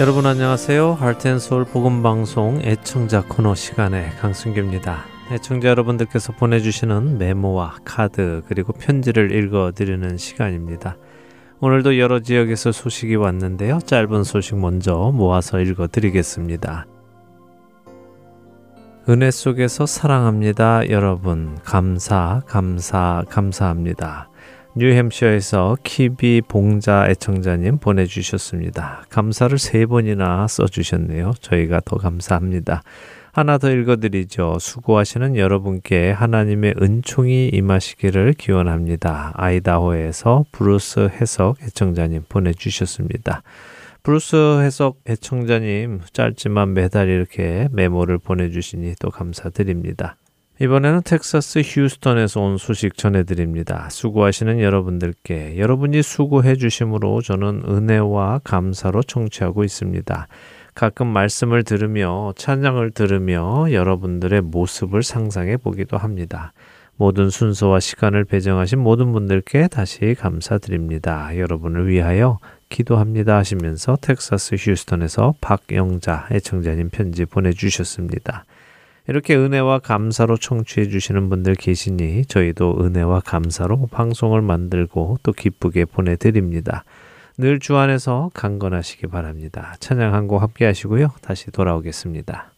여러분 안녕하세요. 할텐서울 복음방송 애청자 코너 시간의 강승규입니다. 애청자 여러분들께서 보내주시는 메모와 카드 그리고 편지를 읽어드리는 시간입니다. 오늘도 여러 지역에서 소식이 왔는데요. 짧은 소식 먼저 모아서 읽어드리겠습니다. 은혜 속에서 사랑합니다. 여러분, 감사, 감사, 감사합니다. 뉴햄셔에서 키비 봉자 애청자님 보내주셨습니다. 감사를 세 번이나 써주셨네요. 저희가 더 감사합니다. 하나 더 읽어드리죠. 수고하시는 여러분께 하나님의 은총이 임하시기를 기원합니다. 아이다호에서 브루스 해석 애청자님 보내주셨습니다. 브루스 해석 애청자님 짧지만 매달 이렇게 메모를 보내주시니 또 감사드립니다. 이번에는 텍사스 휴스턴에서 온 소식 전해드립니다. 수고하시는 여러분들께 여러분이 수고해 주심으로 저는 은혜와 감사로 청취하고 있습니다. 가끔 말씀을 들으며 찬양을 들으며 여러분들의 모습을 상상해 보기도 합니다. 모든 순서와 시간을 배정하신 모든 분들께 다시 감사드립니다. 여러분을 위하여 기도합니다 하시면서 텍사스 휴스턴에서 박영자 애청자님 편지 보내주셨습니다. 이렇게 은혜와 감사로 청취해 주시는 분들 계시니 저희도 은혜와 감사로 방송을 만들고 또 기쁘게 보내드립니다. 늘 주 안에서 강건하시기 바랍니다. 찬양 한 곡 함께 하시고요. 다시 돌아오겠습니다.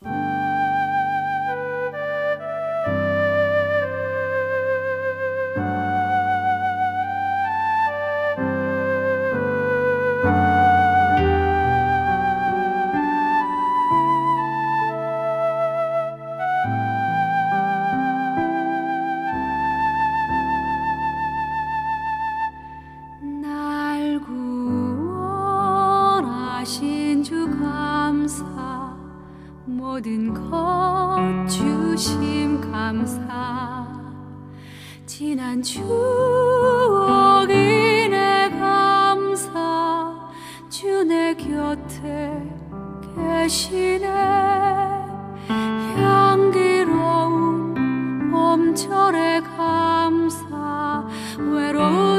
슬픔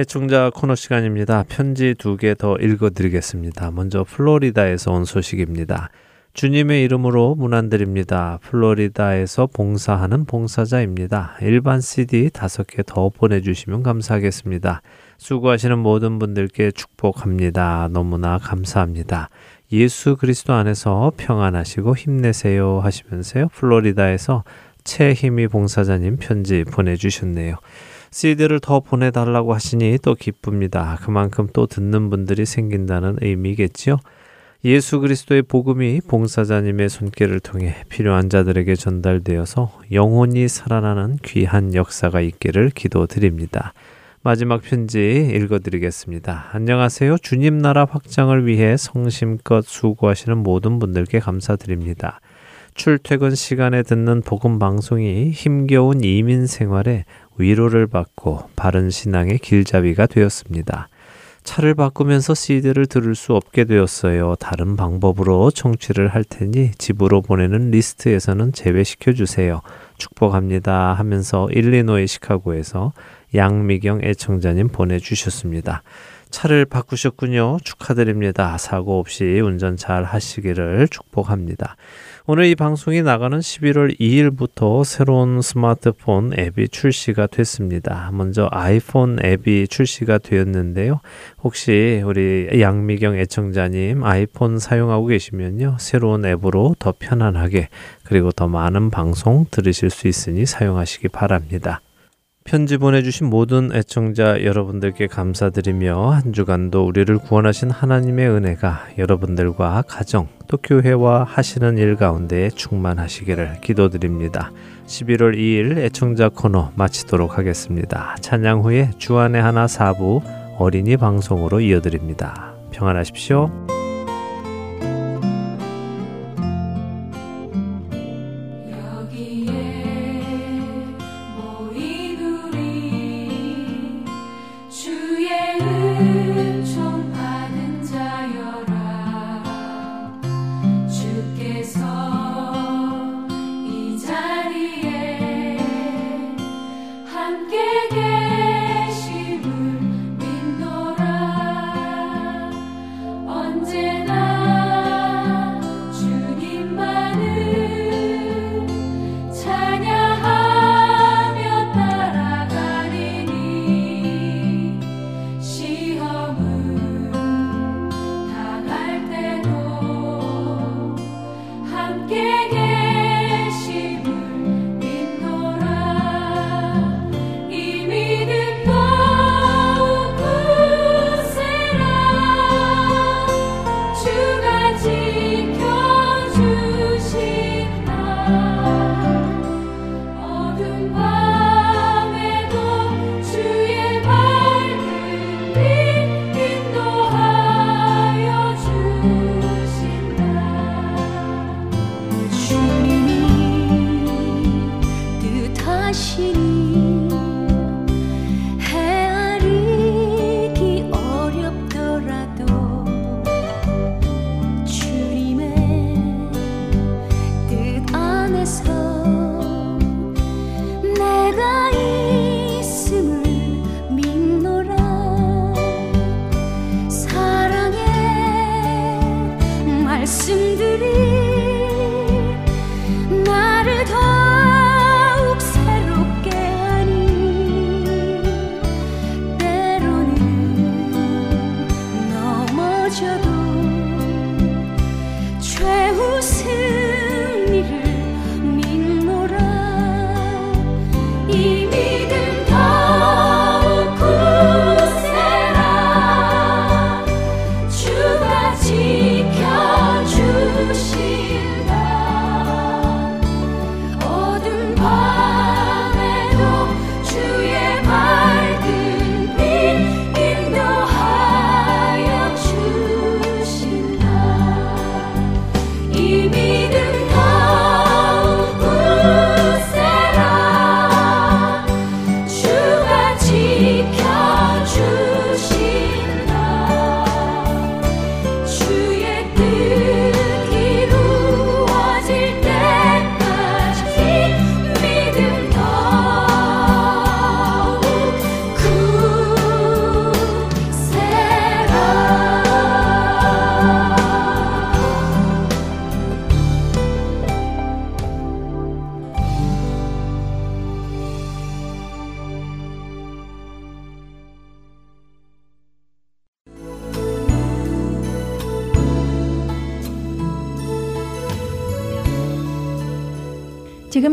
애청자 코너 시간입니다. 편지 두 개 더 읽어드리겠습니다. 먼저 플로리다에서 온 소식입니다. 주님의 이름으로 문안드립니다. 플로리다에서 봉사하는 봉사자입니다. 일반 CD 다섯 개 더 보내주시면 감사하겠습니다. 수고하시는 모든 분들께 축복합니다. 너무나 감사합니다. 예수 그리스도 안에서 평안하시고 힘내세요 하시면서요. 플로리다에서 최희미 봉사자님 편지 보내주셨네요. CD를 더 보내달라고 하시니 또 기쁩니다. 그만큼 또 듣는 분들이 생긴다는 의미겠지요. 예수 그리스도의 복음이 봉사자님의 손길을 통해 필요한 자들에게 전달되어서 영혼이 살아나는 귀한 역사가 있기를 기도드립니다. 마지막 편지 읽어드리겠습니다. 안녕하세요. 주님 나라 확장을 위해 성심껏 수고하시는 모든 분들께 감사드립니다. 출퇴근 시간에 듣는 복음 방송이 힘겨운 이민 생활에 위로를 받고 바른 신앙의 길잡이가 되었습니다. 차를 바꾸면서 CD를 들을 수 없게 되었어요. 다른 방법으로 청취를 할 테니 집으로 보내는 리스트에서는 제외시켜 주세요. 축복합니다 하면서 일리노이 시카고에서 양미경 애청자님 보내주셨습니다. 차를 바꾸셨군요. 축하드립니다. 사고 없이 운전 잘 하시기를 축복합니다. 오늘 이 방송이 나가는 11월 2일부터 새로운 스마트폰 앱이 출시가 됐습니다. 먼저 아이폰 앱이 출시가 되었는데요. 혹시 우리 양미경 애청자님 아이폰 사용하고 계시면요. 새로운 앱으로 더 편안하게 그리고 더 많은 방송 들으실 수 있으니 사용하시기 바랍니다. 편지 보내주신 모든 애청자 여러분들께 감사드리며 한 주간도 우리를 구원하신 하나님의 은혜가 여러분들과 가정 또 교회와 하시는 일 가운데 충만하시기를 기도드립니다. 11월 2일 애청자 코너 마치도록 하겠습니다. 찬양 후에 주안의 하나 사부 어린이 방송으로 이어드립니다. 평안하십시오.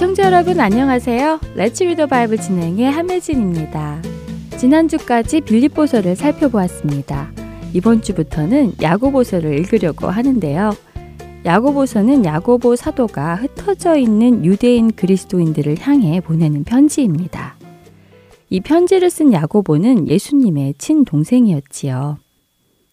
애청자 여러분 안녕하세요. 레츠 리더 바이블 진행의 함혜진입니다. 지난주까지 빌립보서를 살펴보았습니다. 이번 주부터는 야고보서를 읽으려고 하는데요. 야고보서는 야고보 사도가 흩어져 있는 유대인 그리스도인들을 향해 보내는 편지입니다. 이 편지를 쓴 야고보는 예수님의 친동생이었지요.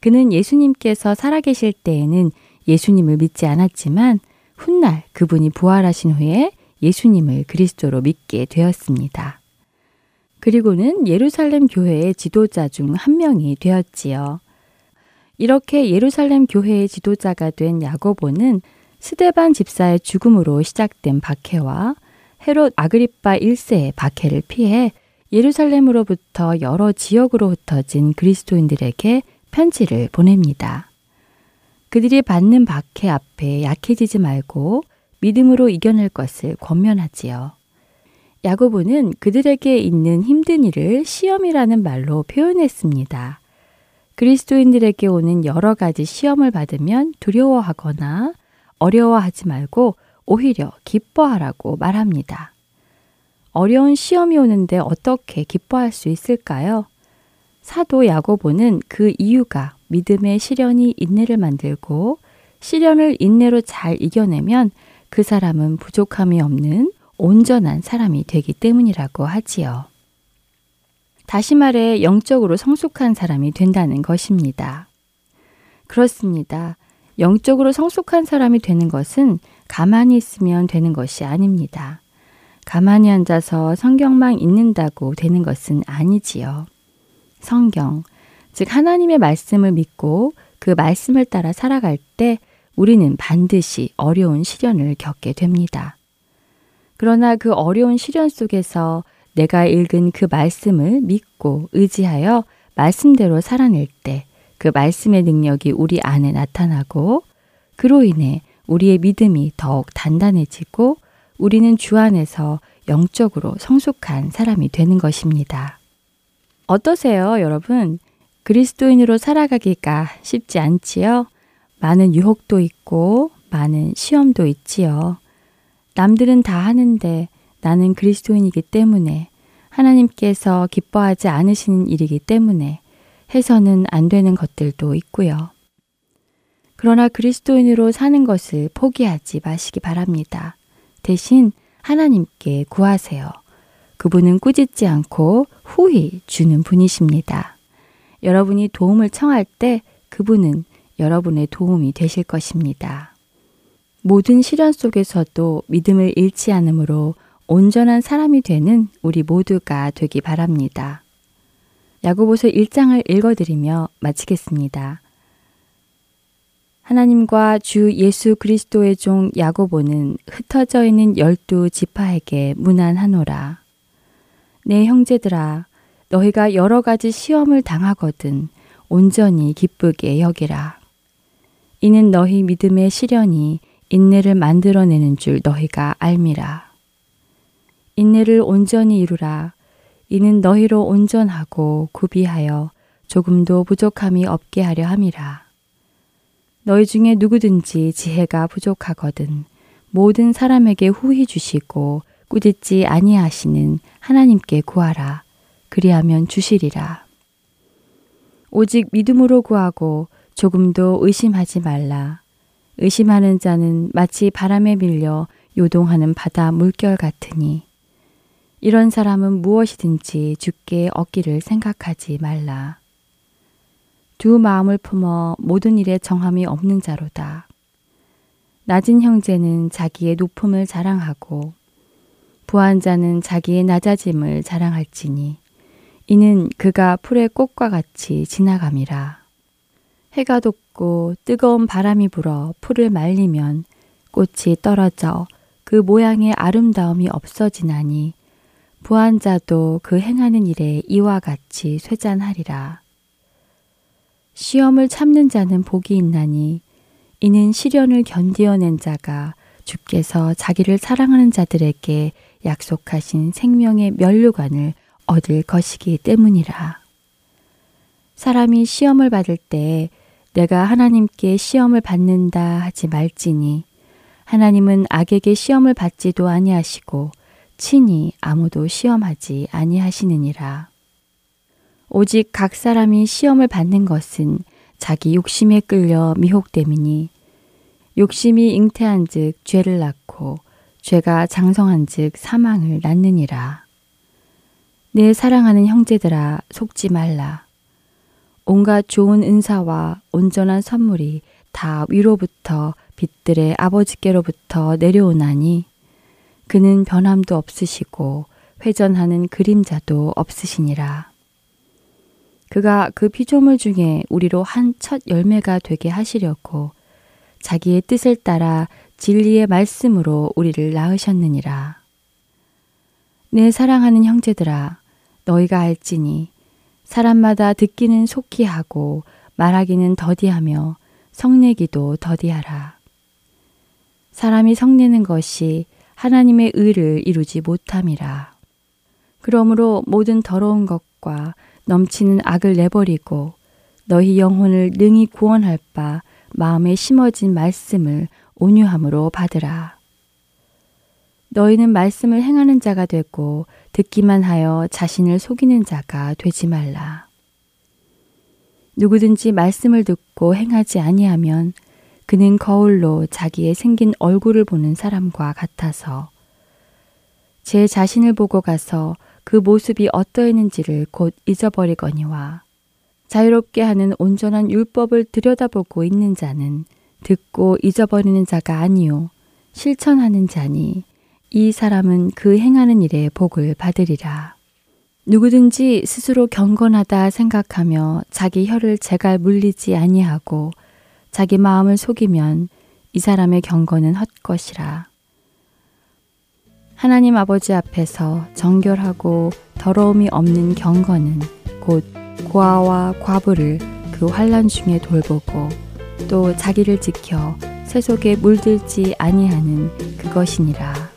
그는 예수님께서 살아계실 때에는 예수님을 믿지 않았지만 훗날 그분이 부활하신 후에 예수님을 그리스도로 믿게 되었습니다. 그리고는 예루살렘 교회의 지도자 중 한 명이 되었지요. 이렇게 예루살렘 교회의 지도자가 된 야고보는 스데반 집사의 죽음으로 시작된 박해와 헤롯 아그리파 1세의 박해를 피해 예루살렘으로부터 여러 지역으로 흩어진 그리스도인들에게 편지를 보냅니다. 그들이 받는 박해 앞에 약해지지 말고 믿음으로 이겨낼 것을 권면하지요. 야고보는 그들에게 있는 힘든 일을 시험이라는 말로 표현했습니다. 그리스도인들에게 오는 여러 가지 시험을 받으면 두려워하거나 어려워하지 말고 오히려 기뻐하라고 말합니다. 어려운 시험이 오는데 어떻게 기뻐할 수 있을까요? 사도 야고보는 그 이유가 믿음의 시련이 인내를 만들고 시련을 인내로 잘 이겨내면 그 사람은 부족함이 없는 온전한 사람이 되기 때문이라고 하지요. 다시 말해 영적으로 성숙한 사람이 된다는 것입니다. 그렇습니다. 영적으로 성숙한 사람이 되는 것은 가만히 있으면 되는 것이 아닙니다. 가만히 앉아서 성경만 읽는다고 되는 것은 아니지요. 성경, 즉 하나님의 말씀을 믿고 그 말씀을 따라 살아갈 때 우리는 반드시 어려운 시련을 겪게 됩니다. 그러나 그 어려운 시련 속에서 내가 읽은 그 말씀을 믿고 의지하여 말씀대로 살아낼 때 그 말씀의 능력이 우리 안에 나타나고 그로 인해 우리의 믿음이 더욱 단단해지고 우리는 주 안에서 영적으로 성숙한 사람이 되는 것입니다. 어떠세요, 여러분? 그리스도인으로 살아가기가 쉽지 않지요? 많은 유혹도 있고 많은 시험도 있지요. 남들은 다 하는데 나는 그리스도인이기 때문에 하나님께서 기뻐하지 않으시는 일이기 때문에 해서는 안 되는 것들도 있고요. 그러나 그리스도인으로 사는 것을 포기하지 마시기 바랍니다. 대신 하나님께 구하세요. 그분은 꾸짖지 않고 후히 주는 분이십니다. 여러분이 도움을 청할 때 그분은 여러분의 도움이 되실 것입니다. 모든 시련 속에서도 믿음을 잃지 않으므로 온전한 사람이 되는 우리 모두가 되기 바랍니다. 야고보서 1장을 읽어드리며 마치겠습니다. 하나님과 주 예수 그리스도의 종 야고보는 흩어져 있는 열두 지파에게 문안하노라. 내 형제들아, 너희가 여러 가지 시험을 당하거든 온전히 기쁘게 여기라. 이는 너희 믿음의 시련이 인내를 만들어내는 줄 너희가 알미라. 인내를 온전히 이루라. 이는 너희로 온전하고 구비하여 조금도 부족함이 없게 하려 함이라. 너희 중에 누구든지 지혜가 부족하거든 모든 사람에게 후히 주시고 꾸짖지 아니하시는 하나님께 구하라. 그리하면 주시리라. 오직 믿음으로 구하고 조금도 의심하지 말라. 의심하는 자는 마치 바람에 밀려 요동하는 바다 물결 같으니 이런 사람은 무엇이든지 죽게 얻기를 생각하지 말라. 두 마음을 품어 모든 일에 정함이 없는 자로다. 낮은 형제는 자기의 높음을 자랑하고 부한 자는 자기의 낮아짐을 자랑할지니 이는 그가 풀의 꽃과 같이 지나감이라. 해가 돋고 뜨거운 바람이 불어 풀을 말리면 꽃이 떨어져 그 모양의 아름다움이 없어지나니 부한 자도 그 행하는 일에 이와 같이 쇠잔하리라. 시험을 참는 자는 복이 있나니 이는 시련을 견디어낸 자가 주께서 자기를 사랑하는 자들에게 약속하신 생명의 면류관을 얻을 것이기 때문이라. 사람이 시험을 받을 때 내가 하나님께 시험을 받는다 하지 말지니 하나님은 악에게 시험을 받지도 아니하시고 친히 아무도 시험하지 아니하시느니라. 오직 각 사람이 시험을 받는 것은 자기 욕심에 끌려 미혹됨이니 욕심이 잉태한즉 죄를 낳고 죄가 장성한즉 사망을 낳느니라. 내 사랑하는 형제들아 속지 말라. 온갖 좋은 은사와 온전한 선물이 다 위로부터 빛들의 아버지께로부터 내려오나니 그는 변함도 없으시고 회전하는 그림자도 없으시니라. 그가 그 피조물 중에 우리로 한 첫 열매가 되게 하시려고 자기의 뜻을 따라 진리의 말씀으로 우리를 낳으셨느니라. 내 사랑하는 형제들아, 너희가 알지니 사람마다 듣기는 속히 하고 말하기는 더디하며 성내기도 더디하라. 사람이 성내는 것이 하나님의 의를 이루지 못함이라. 그러므로 모든 더러운 것과 넘치는 악을 내버리고 너희 영혼을 능히 구원할 바 마음에 심어진 말씀을 온유함으로 받으라. 너희는 말씀을 행하는 자가 되고 듣기만 하여 자신을 속이는 자가 되지 말라. 누구든지 말씀을 듣고 행하지 아니하면 그는 거울로 자기의 생긴 얼굴을 보는 사람과 같아서 제 자신을 보고 가서 그 모습이 어떠했는지를 곧 잊어버리거니와 자유롭게 하는 온전한 율법을 들여다보고 있는 자는 듣고 잊어버리는 자가 아니요 실천하는 자니 이 사람은 그 행하는 일에 복을 받으리라. 누구든지 스스로 경건하다 생각하며 자기 혀를 제갈 물리지 아니하고 자기 마음을 속이면 이 사람의 경건은 헛것이라. 하나님 아버지 앞에서 정결하고 더러움이 없는 경건은 곧 고아와 과부를 그 환란 중에 돌보고 또 자기를 지켜 세속에 물들지 아니하는 그것이니라.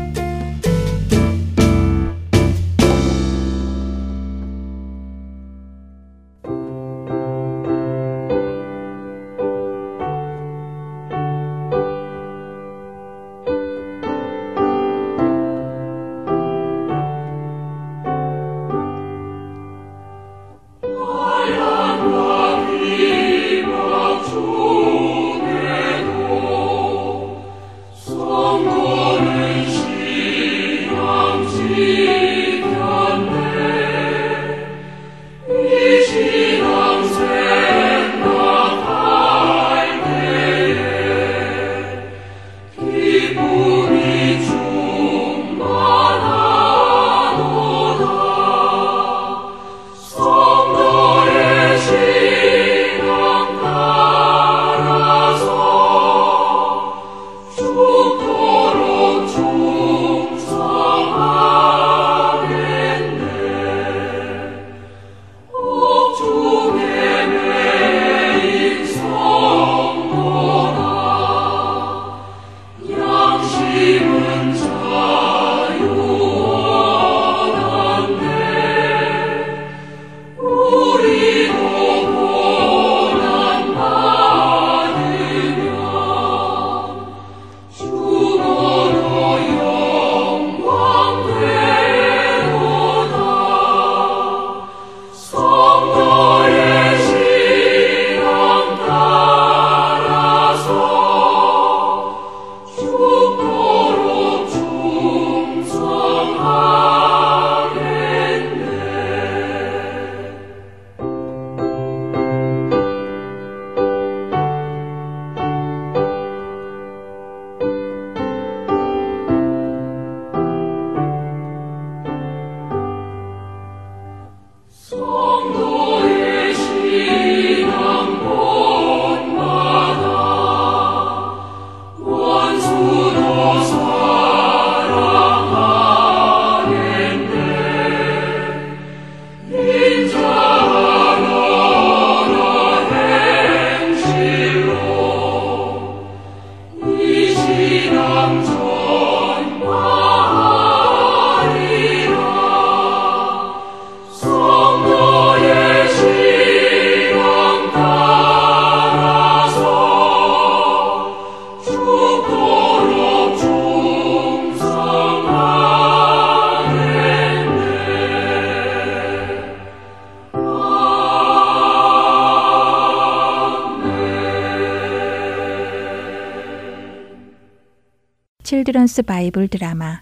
Children's Bible 드라마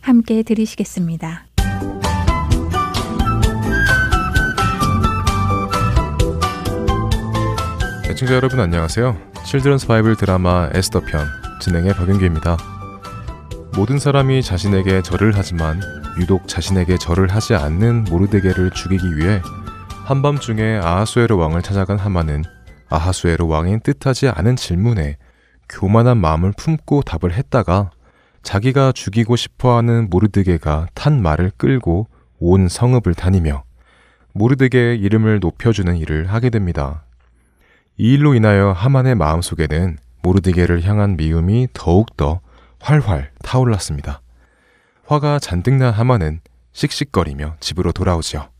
함께 들으시겠습니다. 애청자 여러분 안녕하세요. Children's Bible 드라마 에스더 편 진행의 박윤규입니다. 모든 사람이 자신에게 절을 하지만 유독 자신에게 절을 하지 않는 모르드개를 죽이기 위해 한밤중에 아하수에르 왕을 찾아간 하만은 아하수에르 왕의 뜻하지 않은 질문에 교만한 마음을 품고 답을 했다가 자기가 죽이고 싶어하는 모르드게가 탄 말을 끌고 온 성읍을 다니며 모르드게의 이름을 높여주는 일을 하게 됩니다. 이 일로 인하여 하만의 마음속에는 모르드게를 향한 미움이 더욱더 활활 타올랐습니다. 화가 잔뜩 난 하만은 씩씩거리며 집으로 돌아오지요.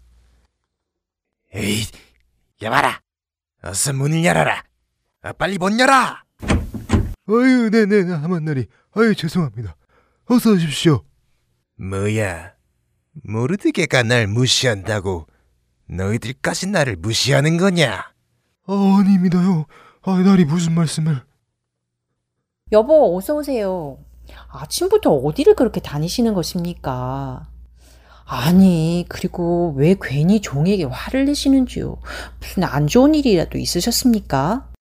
에이, 여봐라. 어서 문을 열어라. 아, 빨리 문 열어. 아유, 네네, 하만나리. 아유, 죄송합니다. 어서 오십시오. 뭐야? 모르드게가 날 무시한다고 너희들까지 나를 무시하는 거냐? 아, 아닙니다요. 아, 나리 무슨 말씀을. 여보, 어서 오세요. 아침부터 어디를 그렇게 다니시는 것입니까? 아니, 그리고 왜 괜히 종에게 화를 내시는지요? 무슨 안 좋은 일이라도 있으셨습니까?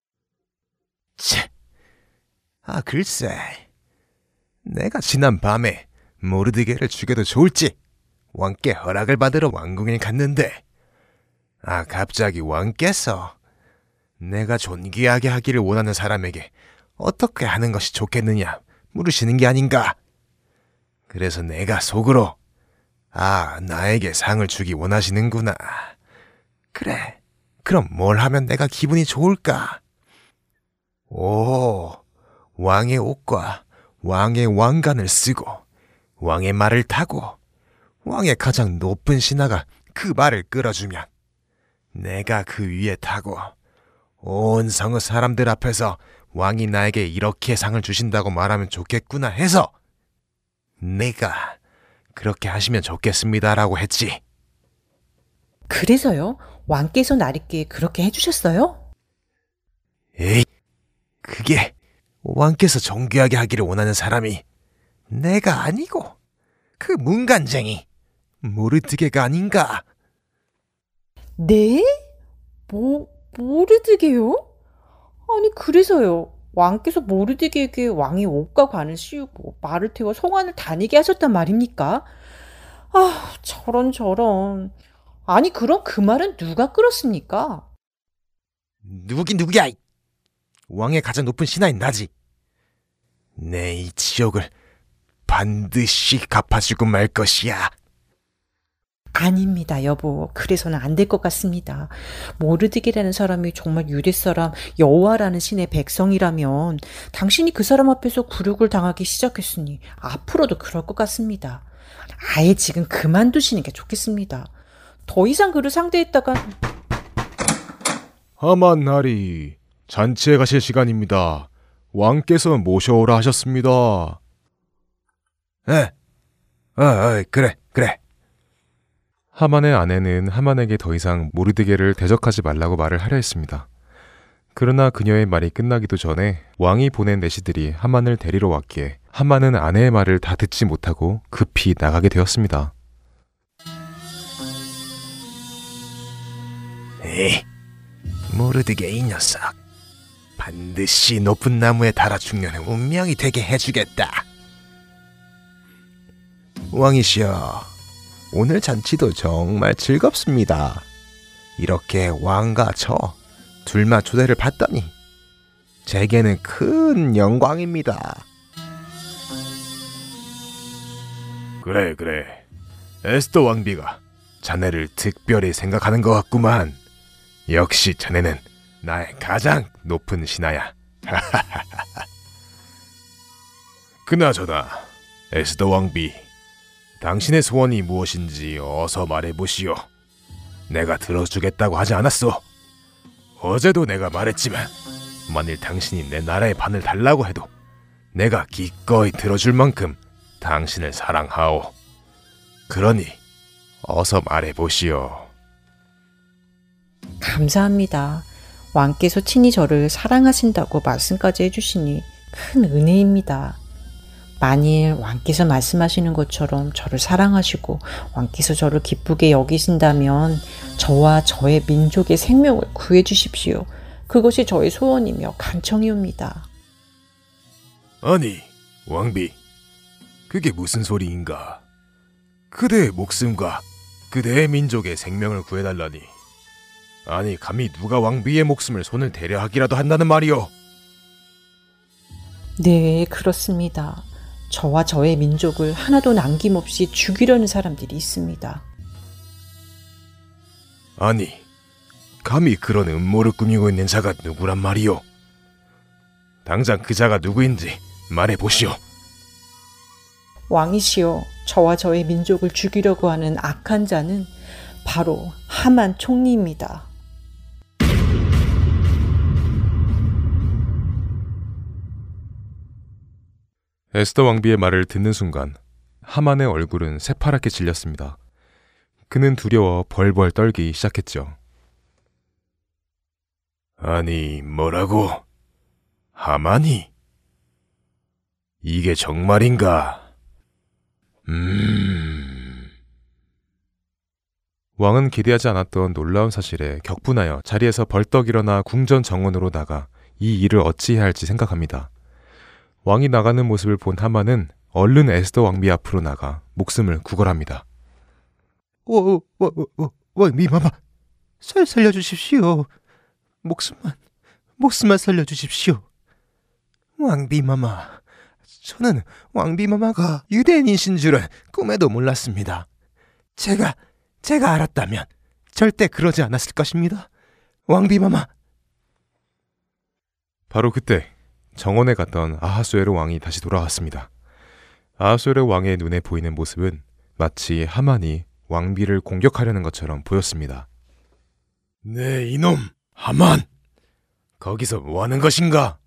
치. 아, 글쎄. 내가 지난 밤에 모르드게를 죽여도 좋을지 왕께 허락을 받으러 왕궁에 갔는데, 아, 갑자기 왕께서 내가 존귀하게 하기를 원하는 사람에게 어떻게 하는 것이 좋겠느냐 물으시는 게 아닌가. 그래서 내가 속으로 아, 나에게 상을 주기 원하시는구나. 그래. 그럼 뭘 하면 내가 기분이 좋을까? 오, 왕의 옷과 왕의 왕관을 쓰고 왕의 말을 타고 왕의 가장 높은 신하가 그 말을 끌어주면 내가 그 위에 타고 온 성의 사람들 앞에서 왕이 나에게 이렇게 상을 주신다고 말하면 좋겠구나 해서 내가 그렇게 하시면 좋겠습니다라고 했지. 그래서요? 왕께서 나리께 그렇게 해주셨어요? 에이, 그게 왕께서 정교하게 하기를 원하는 사람이 내가 아니고 그 문간쟁이 모르드게가 아닌가? 네? 뭐, 모르드게요? 아니, 그래서요. 왕께서 모르드게에게 왕의 옷과 관을 씌우고 말을 태워 송환을 다니게 하셨단 말입니까? 아, 저런 저런. 아니, 그럼 그 말은 누가 끌었습니까? 누구긴 누구야? 왕의 가장 높은 신하인 나지. 내 이 지옥을 반드시 갚아주고 말 것이야. 아닙니다, 여보. 그래서는 안 될 것 같습니다. 모르드게라는 사람이 정말 유대 사람 여호와라는 신의 백성이라면 당신이 그 사람 앞에서 굴욕을 당하기 시작했으니 앞으로도 그럴 것 같습니다. 아예 지금 그만두시는 게 좋겠습니다. 더 이상 그를 상대했다가 하만 나리, 잔치에 가실 시간입니다. 왕께서 모셔오라 하셨습니다. 에, 어, 어, 그래, 그래. 하만의 아내는 하만에게 더 이상 모르드게를 대적하지 말라고 말을 하려 했습니다. 그러나 그녀의 말이 끝나기도 전에 왕이 보낸 내시들이 하만을 데리러 왔기에 하만은 아내의 말을 다 듣지 못하고 급히 나가게 되었습니다. 에이, 모르드게 이 녀석. 반드시 높은 나무에 달아 죽는 운명이 되게 해주겠다. 왕이시여, 오늘 잔치도 정말 즐겁습니다. 이렇게 왕과 저 둘만 초대를 받다니 제게는 큰 영광입니다. 그래 그래 에스더 왕비가 자네를 특별히 생각하는 것 같구만. 역시 자네는 나의 가장 높은 신하야. 그나저나 에스더 왕비 당신의 소원이 무엇인지 어서 말해보시오. 내가 들어주겠다고 하지 않았소. 어제도 내가 말했지만 만일 당신이 내 나라의 반을 달라고 해도 내가 기꺼이 들어줄 만큼 당신을 사랑하오. 그러니 어서 말해보시오. 감사합니다. 왕께서 친히 저를 사랑하신다고 말씀까지 해주시니 큰 은혜입니다. 만일 왕께서 말씀하시는 것처럼 저를 사랑하시고 왕께서 저를 기쁘게 여기신다면 저와 저의 민족의 생명을 구해 주십시오. 그것이 저의 소원이며 간청이옵니다. 아니, 왕비. 그게 무슨 소리인가? 그대의 목숨과 그대의 민족의 생명을 구해달라니. 아니, 감히 누가 왕비의 목숨을 손을 대려 하기라도 한다는 말이오? 네, 그렇습니다. 저와 저의 민족을 하나도 남김없이 죽이려는 사람들이 있습니다. 아니, 감히 그런 음모를 꾸미고 있는 자가 누구란 말이오? 당장 그 자가 누구인지 말해 보시오. 왕이시여, 저와 저의 민족을 죽이려고 하는 악한 자는 바로 하만 총리입니다. 에스더 왕비의 말을 듣는 순간 하만의 얼굴은 새파랗게 질렸습니다. 그는 두려워 벌벌 떨기 시작했죠. 아니, 뭐라고? 하만이? 이게 정말인가? 음. 왕은 기대하지 않았던 놀라운 사실에 격분하여 자리에서 벌떡 일어나 궁전 정원으로 나가 이 일을 어찌해야 할지 생각합니다. 왕이 나가는 모습을 본 하만은 얼른 에스더 왕비 앞으로 나가 목숨을 구걸합니다. 오, 오, 오, 오, 왕비 마마, 살 살려주십시오. 목숨만, 목숨만 살려주십시오. 왕비 마마, 저는 왕비 마마가 유대인이신 줄은 꿈에도 몰랐습니다. 제가, 제가 알았다면 절대 그러지 않았을 것입니다. 왕비 마마. 바로 그때 정원에 갔던 아하수에르 왕이 다시 돌아왔습니다. 아하수에르 왕의 눈에 보이는 모습은 마치 하만이 왕비를 공격하려는 것처럼 보였습니다. 네, 이놈, 하만! 거기서 뭐 하는 것인가?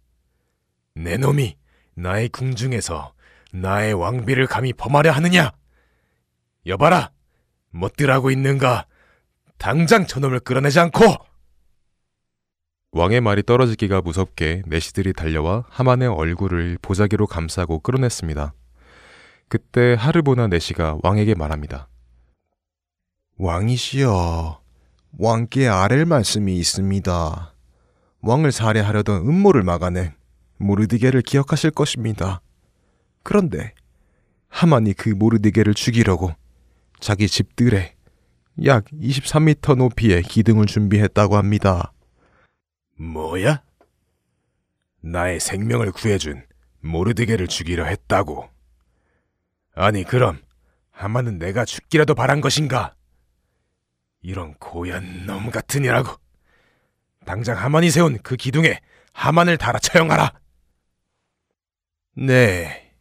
내 놈이 나의 궁중에서 나의 왕비를 감히 범하려 하느냐? 여봐라! 멋들하고 있는가? 당장 저놈을 끌어내지 않고! 왕의 말이 떨어지기가 무섭게 내시들이 달려와 하만의 얼굴을 보자기로 감싸고 끌어냈습니다. 그때 하르보나 내시가 왕에게 말합니다. 왕이시여, 왕께 아랠 말씀이 있습니다. 왕을 살해하려던 음모를 막아낸 모르디게를 기억하실 것입니다. 그런데 하만이 그 모르디게를 죽이려고 자기 집들에 약 23m 높이의 기둥을 준비했다고 합니다. 뭐야? 나의 생명을 구해준 모르드게를 죽이려 했다고. 아니, 그럼 하만은 내가 죽기라도 바란 것인가? 이런 고얀 놈 같으니라고. 당장 하만이 세운 그 기둥에 하만을 달아 처형하라. 네.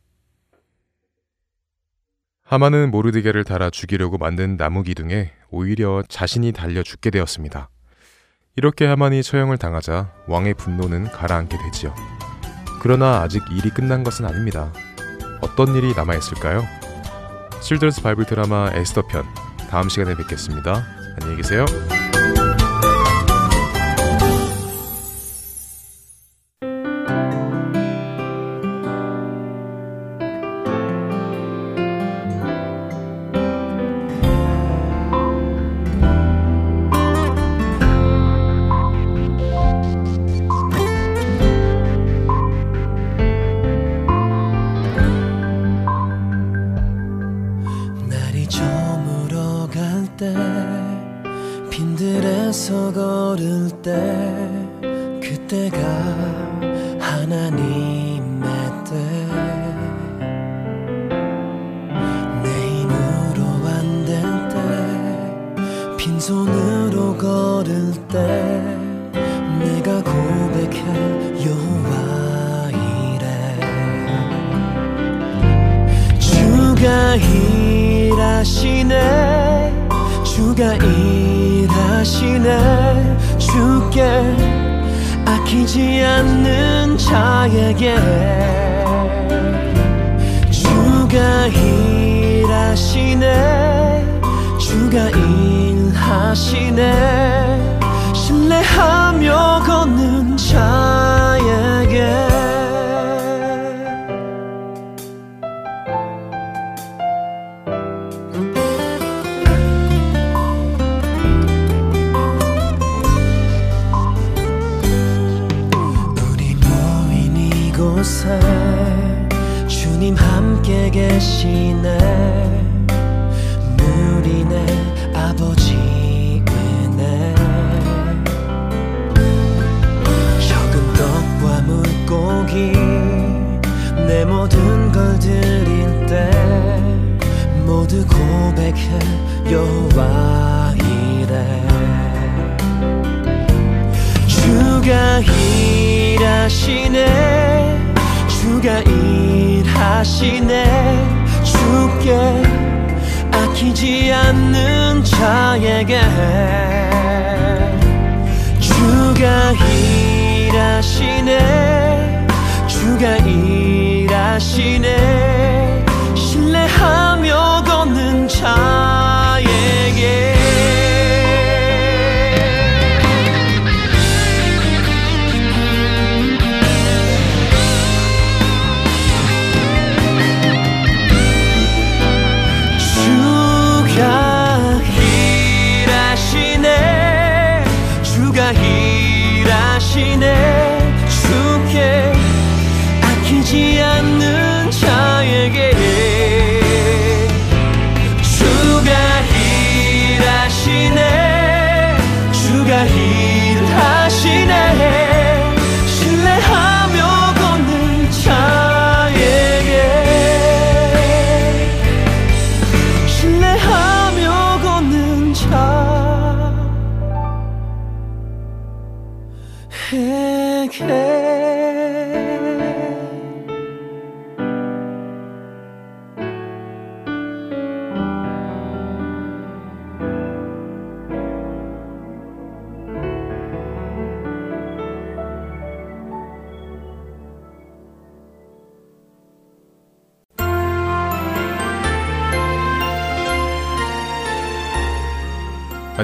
하만은 모르드게를 달아 죽이려고 만든 나무 기둥에 오히려 자신이 달려 죽게 되었습니다. 이렇게 하만이 처형을 당하자 왕의 분노는 가라앉게 되지요. 그러나 아직 일이 끝난 것은 아닙니다. 어떤 일이 남아있을까요? 실드스 바이블 드라마 에스더 편 다음 시간에 뵙겠습니다. 안녕히 계세요. 고백해 여호와 이래. 주가 일하시네. 주가 일하시네. 주께 아끼지 않는 자에게. 주가 일하시네. 주가 일하시네. 신뢰하며 漫。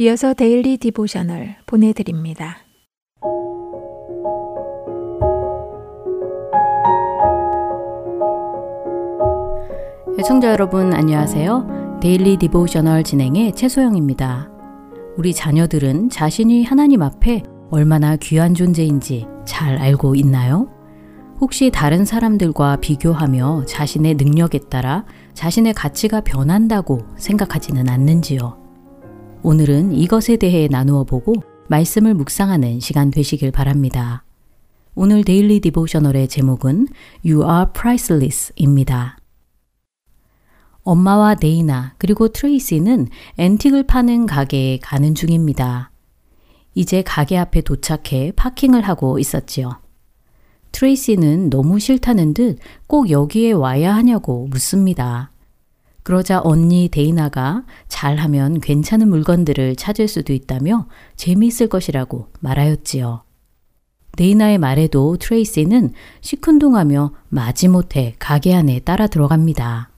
이어서 Daily Devotional 보내드립니다. 애청자 여러분 안녕하세요. Daily Devotional 진행의 최소영입니다. 우리 자녀들은 자신이 하나님 앞에 얼마나 귀한 존재인지 잘 알고 있나요? 혹시 다른 사람들과 비교하며 자신의 능력에 따라 자신의 가치가 변한다고 생각하지는 않는지요? 오늘은 이것에 대해 나누어 보고 말씀을 묵상하는 시간 되시길 바랍니다. 오늘 Daily Devotional의 제목은 You are priceless입니다. 엄마와 데이나 그리고 트레이시는 antique을 파는 가게에 가는 중입니다. 이제 가게 앞에 도착해 parking을 하고 있었지요. 트레이시는 너무 싫다는 듯 꼭 여기에 와야 하냐고 묻습니다. 그러자 언니 데이나가 잘하면 괜찮은 물건들을 찾을 수도 있다며 재미있을 것이라고 말하였지요. 데이나의 말에도 트레이시는 시큰둥하며 마지못해 가게 안에 따라 들어갑니다.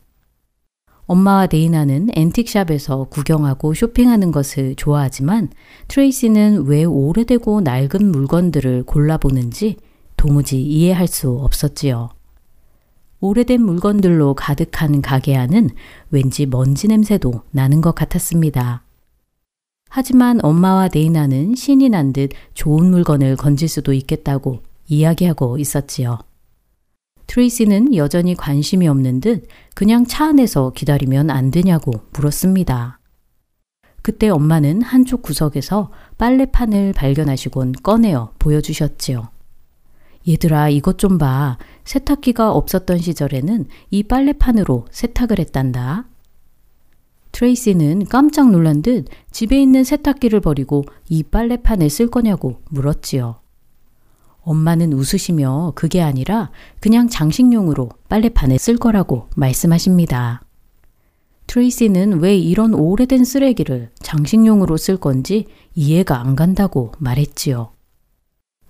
엄마와 데이나는 antique shop에서 구경하고 쇼핑하는 것을 좋아하지만 트레이시는 왜 오래되고 낡은 물건들을 골라보는지 도무지 이해할 수 없었지요. 오래된 물건들로 가득한 가게 안은 왠지 먼지 냄새도 나는 것 같았습니다. 하지만 엄마와 데이나는 신이 난 듯 좋은 물건을 건질 수도 있겠다고 이야기하고 있었지요. 트레이시는 여전히 관심이 없는 듯 그냥 차 안에서 기다리면 안 되냐고 물었습니다. 그때 엄마는 한쪽 구석에서 빨래판을 발견하시곤 꺼내어 보여주셨지요. 얘들아, 이것 좀 봐. 세탁기가 없었던 시절에는 이 빨래판으로 세탁을 했단다. 트레이시는 깜짝 놀란 듯 집에 있는 세탁기를 버리고 이 빨래판을 쓸 거냐고 물었지요. 엄마는 웃으시며 그게 아니라 그냥 장식용으로 빨래판에 쓸 거라고 말씀하십니다. 트레이시는 왜 이런 오래된 쓰레기를 장식용으로 쓸 건지 이해가 안 간다고 말했지요.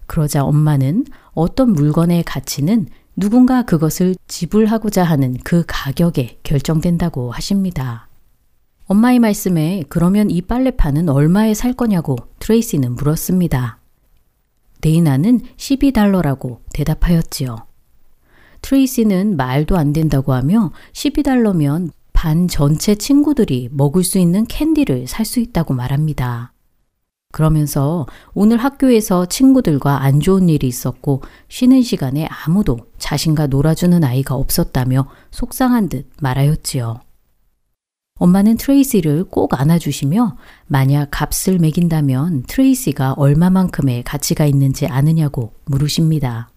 그러자 엄마는 어떤 물건의 가치는 누군가 그것을 지불하고자 하는 그 가격에 결정된다고 하십니다. 엄마의 말씀에 그러면 이 빨래판은 얼마에 살 거냐고 트레이시는 물었습니다. 데이나는 12달러라고 대답하였지요. 트레이시는 말도 안 된다고 하며 12달러면 반 전체 친구들이 먹을 수 있는 캔디를 살 수 있다고 말합니다. 그러면서 오늘 학교에서 친구들과 안 좋은 일이 있었고 쉬는 시간에 아무도 자신과 놀아주는 아이가 없었다며 속상한 듯 말하였지요. 엄마는 트레이시를 꼭 안아주시며 만약 값을 매긴다면 트레이시가 얼마만큼의 가치가 있는지 아느냐고 물으십니다.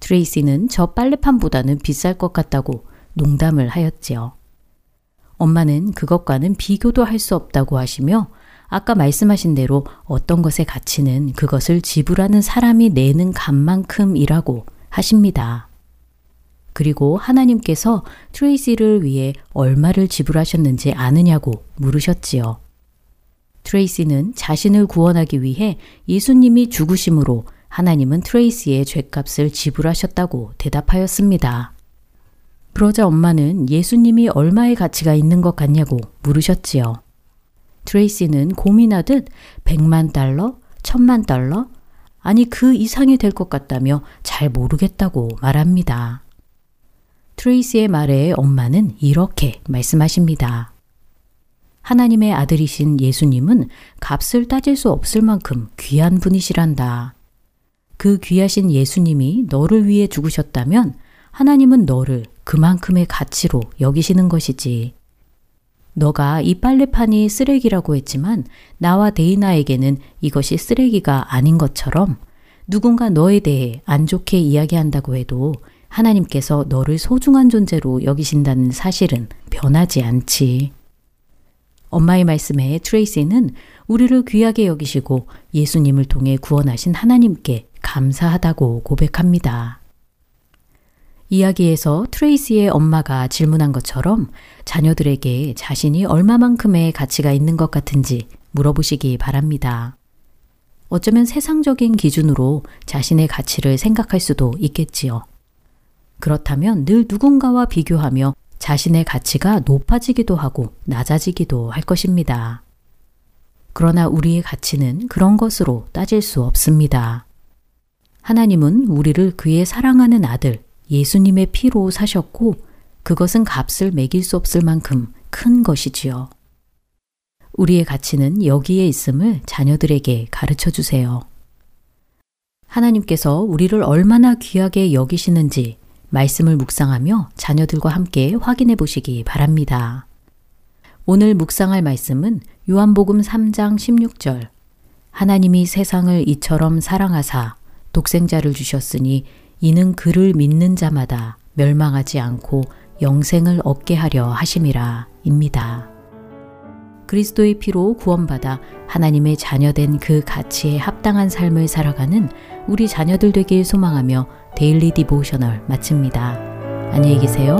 트레이시는 저 빨래판보다는 비쌀 것 같다고 농담을 하였지요. 엄마는 그것과는 비교도 할 수 없다고 하시며 아까 말씀하신 대로 어떤 것의 가치는 그것을 지불하는 사람이 내는 값만큼이라고 하십니다. 그리고 하나님께서 트레이시를 위해 얼마를 지불하셨는지 아느냐고 물으셨지요. 트레이시는 자신을 구원하기 위해 예수님이 죽으심으로 하나님은 트레이시의 죄값을 지불하셨다고 대답하였습니다. 그러자 엄마는 예수님이 얼마의 가치가 있는 것 같냐고 물으셨지요. 트레이시는 고민하듯 100만 달러, 1000만 달러, 아니 그 이상이 될 것 같다며 잘 모르겠다고 말합니다. 트레이시의 말에 엄마는 이렇게 말씀하십니다. 하나님의 아들이신 예수님은 값을 따질 수 없을 만큼 귀한 분이시란다. 그 귀하신 예수님이 너를 위해 죽으셨다면 하나님은 너를 그만큼의 가치로 여기시는 것이지. 너가 이 빨래판이 쓰레기라고 했지만 나와 데이나에게는 이것이 쓰레기가 아닌 것처럼 누군가 너에 대해 안 좋게 이야기한다고 해도 하나님께서 너를 소중한 존재로 여기신다는 사실은 변하지 않지. 엄마의 말씀에 트레이시는 우리를 귀하게 여기시고 예수님을 통해 구원하신 하나님께 감사하다고 고백합니다. 이야기에서 트레이시의 엄마가 질문한 것처럼 자녀들에게 자신이 얼마만큼의 가치가 있는 것 같은지 물어보시기 바랍니다. 어쩌면 세상적인 기준으로 자신의 가치를 생각할 수도 있겠지요. 그렇다면 늘 누군가와 비교하며 자신의 가치가 높아지기도 하고 낮아지기도 할 것입니다. 그러나 우리의 가치는 그런 것으로 따질 수 없습니다. 하나님은 우리를 그의 사랑하는 아들 예수님의 피로 사셨고 그것은 값을 매길 수 없을 만큼 큰 것이지요. 우리의 가치는 여기에 있음을 자녀들에게 가르쳐 주세요. 하나님께서 우리를 얼마나 귀하게 여기시는지 말씀을 묵상하며 자녀들과 함께 확인해 보시기 바랍니다. 오늘 묵상할 말씀은 요한복음 3장 16절. 하나님이 세상을 이처럼 사랑하사 독생자를 주셨으니 이는 그를 믿는 자마다 멸망하지 않고 영생을 얻게 하려 하심이라 입니다. 그리스도의 피로 구원받아 하나님의 자녀된 그 가치에 합당한 삶을 살아가는 우리 자녀들 되길 소망하며 Daily Devotional 마칩니다. 안녕히 계세요.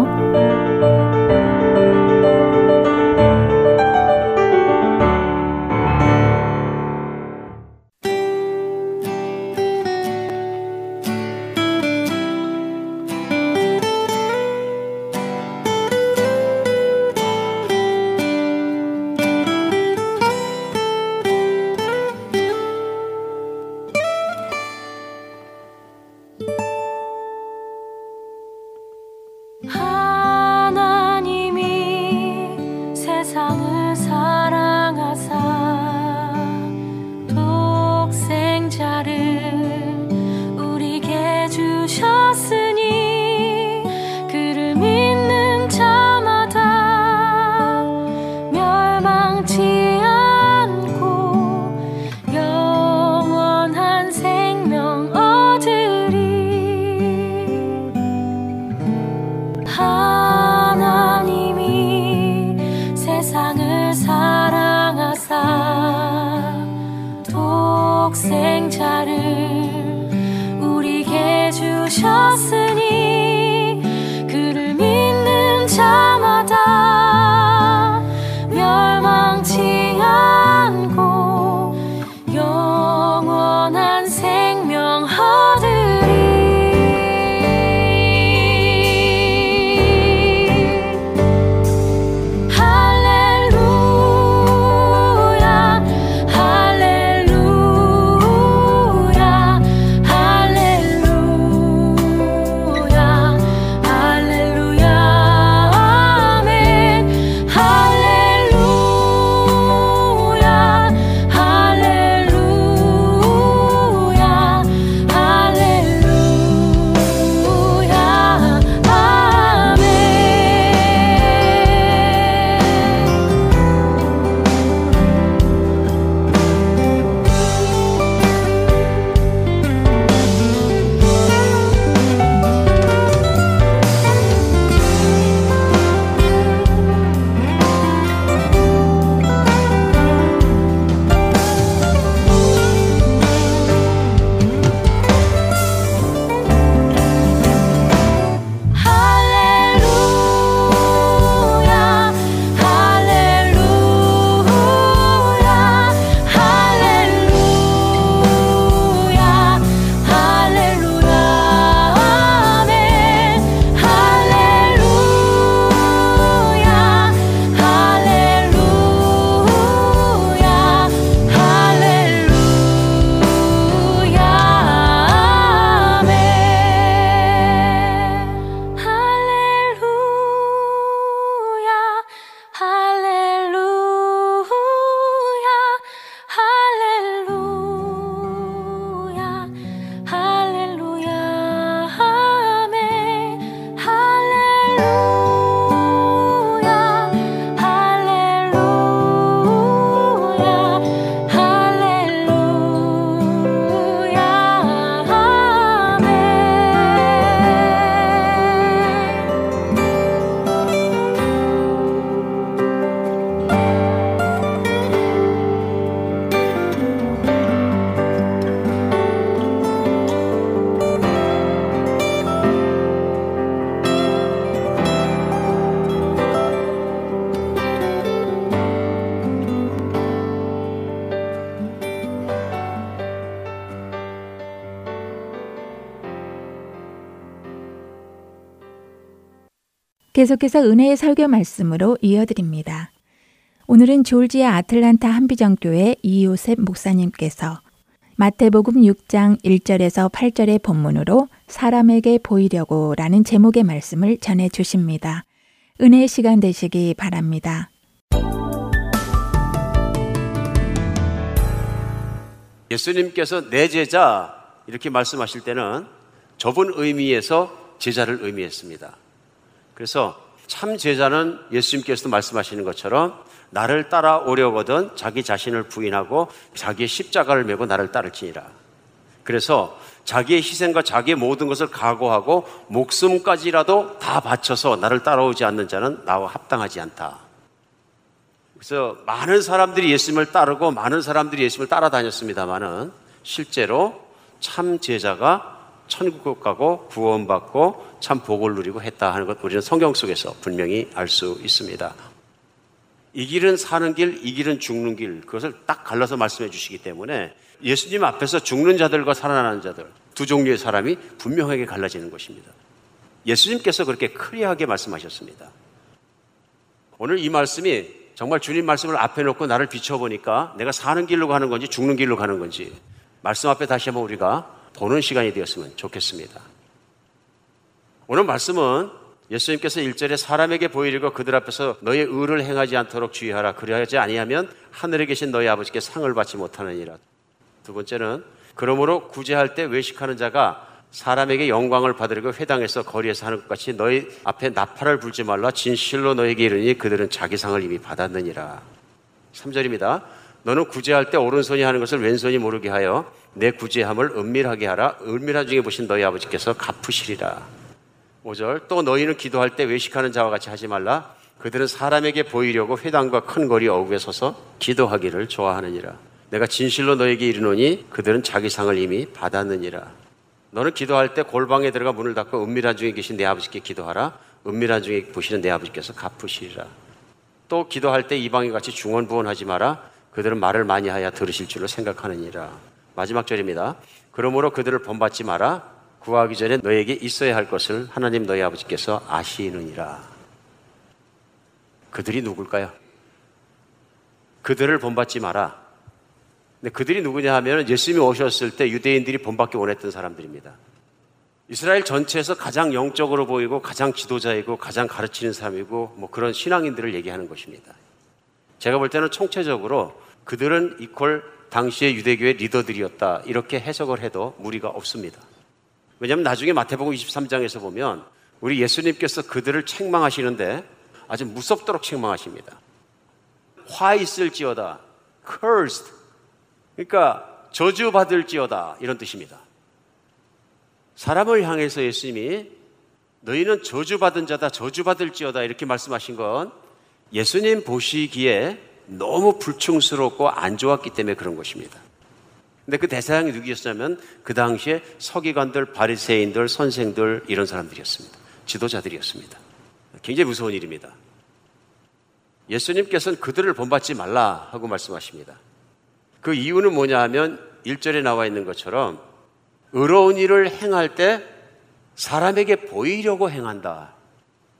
계속해서 은혜의 설교 말씀으로 이어드립니다. 오늘은 졸지아 아틀란타 한비정교회 이요셉 목사님께서 마태복음 6장 1절에서 8절의 본문으로 사람에게 보이려고 라는 제목의 말씀을 전해 주십니다. 은혜의 시간 되시기 바랍니다. 예수님께서 내 제자 이렇게 말씀하실 때는 좁은 의미에서 제자를 의미했습니다. 그래서 참 제자는 예수님께서도 말씀하시는 것처럼 나를 따라오려거든 자기 자신을 부인하고 자기의 십자가를 메고 나를 따를지니라. 그래서 자기의 희생과 자기의 모든 것을 각오하고 목숨까지라도 다 바쳐서 나를 따라오지 않는 자는 나와 합당하지 않다. 그래서 많은 사람들이 예수님을 따르고 많은 사람들이 예수님을 따라다녔습니다만은 실제로 참 제자가 천국 가고 구원받고 참 복을 누리고 했다 하는 것 우리는 성경 속에서 분명히 알 수 있습니다. 이 길은 사는 길, 이 길은 죽는 길. 그것을 딱 갈라서 말씀해 주시기 때문에 예수님 앞에서 죽는 자들과 살아나는 자들 두 종류의 사람이 분명하게 갈라지는 것입니다. 예수님께서 그렇게 클리어하게 말씀하셨습니다. 오늘 이 말씀이 정말 주님 말씀을 앞에 놓고 나를 비춰보니까 내가 사는 길로 가는 건지 죽는 길로 가는 건지 말씀 앞에 다시 한번 우리가 보는 시간이 되었으면 좋겠습니다. 오늘 말씀은 예수님께서 1절에 사람에게 보이려고 그들 앞에서 너의 의를 행하지 않도록 주의하라. 그리하지 아니하면 하늘에 계신 너희 아버지께 상을 받지 못하느니라. 두 번째는 그러므로 구제할 때 외식하는 자가 사람에게 영광을 받으려고 회당에서 거리에서 하는 것 같이 너희 앞에 나팔을 불지 말라 진실로 너에게 이르니 그들은 자기 상을 이미 받았느니라. 3절입니다. 너는 구제할 때 오른손이 하는 것을 왼손이 모르게 하여 내 구제함을 은밀하게 하라. 은밀한 중에 보신 너희 아버지께서 갚으시리라. 5절 또 너희는 기도할 때 외식하는 자와 같이 하지 말라. 그들은 사람에게 보이려고 회당과 큰 거리 어귀에 서서 기도하기를 좋아하느니라. 내가 진실로 너에게 이르노니 그들은 자기 상을 이미 받았느니라. 너는 기도할 때 골방에 들어가 문을 닫고 은밀한 중에 계신 내 아버지께 기도하라. 은밀한 중에 보시는 내 아버지께서 갚으시리라. 또 기도할 때 이방인 같이 중언부언하지 마라. 그들은 말을 많이 하여 들으실 줄로 생각하느니라. 마지막 절입니다. 그러므로 그들을 본받지 마라 구하기 전에 너에게 있어야 할 것을 하나님 너희 아버지께서 아시느니라. 그들이 누굴까요? 그들을 본받지 마라. 근데 그들이 누구냐 하면 예수님이 오셨을 때 유대인들이 본받기 원했던 사람들입니다. 이스라엘 전체에서 가장 영적으로 보이고 가장 지도자이고 가장 가르치는 사람이고 뭐 그런 신앙인들을 얘기하는 것입니다. 제가 볼 때는 총체적으로 그들은 이퀄 당시의 유대교의 리더들이었다. 이렇게 해석을 해도 무리가 없습니다. 왜냐하면 나중에 마태복음 23장에서 보면 우리 예수님께서 그들을 책망하시는데 아주 무섭도록 책망하십니다. 화 있을지어다. cursed. 그러니까 저주받을지어다. 이런 뜻입니다. 사람을 향해서 예수님이 너희는 저주받은 자다, 저주받을지어다. 이렇게 말씀하신 건 예수님 보시기에 너무 불충스럽고 안 좋았기 때문에 그런 것입니다. 근데 그 대상이 누구였냐면 그 당시에 서기관들, 바리새인들, 선생들 이런 사람들이었습니다. 지도자들이었습니다. 굉장히 무서운 일입니다. 예수님께서는 그들을 본받지 말라 하고 말씀하십니다. 그 이유는 뭐냐 하면 1절에 나와 있는 것처럼 의로운 일을 행할 때 사람에게 보이려고 행한다.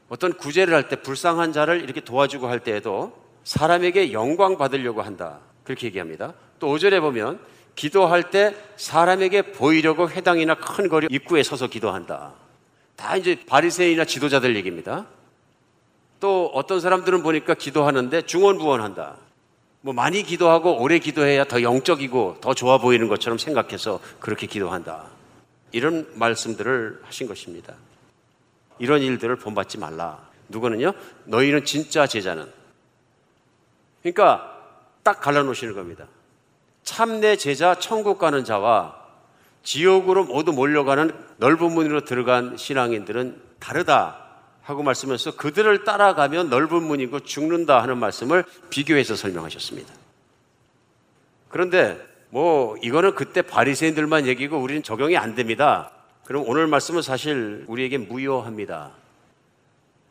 어떤 구제를 할 때 불쌍한 자를 이렇게 도와주고 할 때에도 사람에게 영광 받으려고 한다. 그렇게 얘기합니다. 또 5절에 보면 기도할 때 사람에게 보이려고 회당이나 큰 거리 입구에 서서 기도한다. 다 이제 바리새인이나 지도자들 얘기입니다. 또 어떤 사람들은 보니까 기도하는데 중언부언한다. 뭐 많이 기도하고 오래 기도해야 더 영적이고 더 좋아 보이는 것처럼 생각해서 그렇게 기도한다. 이런 말씀들을 하신 것입니다. 이런 일들을 본받지 말라. 누구는요? 너희는 진짜 제자는. 그러니까 딱 갈라놓으시는 겁니다. 참내 제자 천국 가는 자와 지옥으로 모두 몰려가는 넓은 문으로 들어간 신앙인들은 다르다 하고 말씀해서 그들을 따라가면 넓은 문이고 죽는다 하는 말씀을 비교해서 설명하셨습니다. 그런데 뭐 이거는 그때 바리새인들만 얘기고 우리는 적용이 안 됩니다. 그럼 오늘 말씀은 사실 우리에게 무효합니다.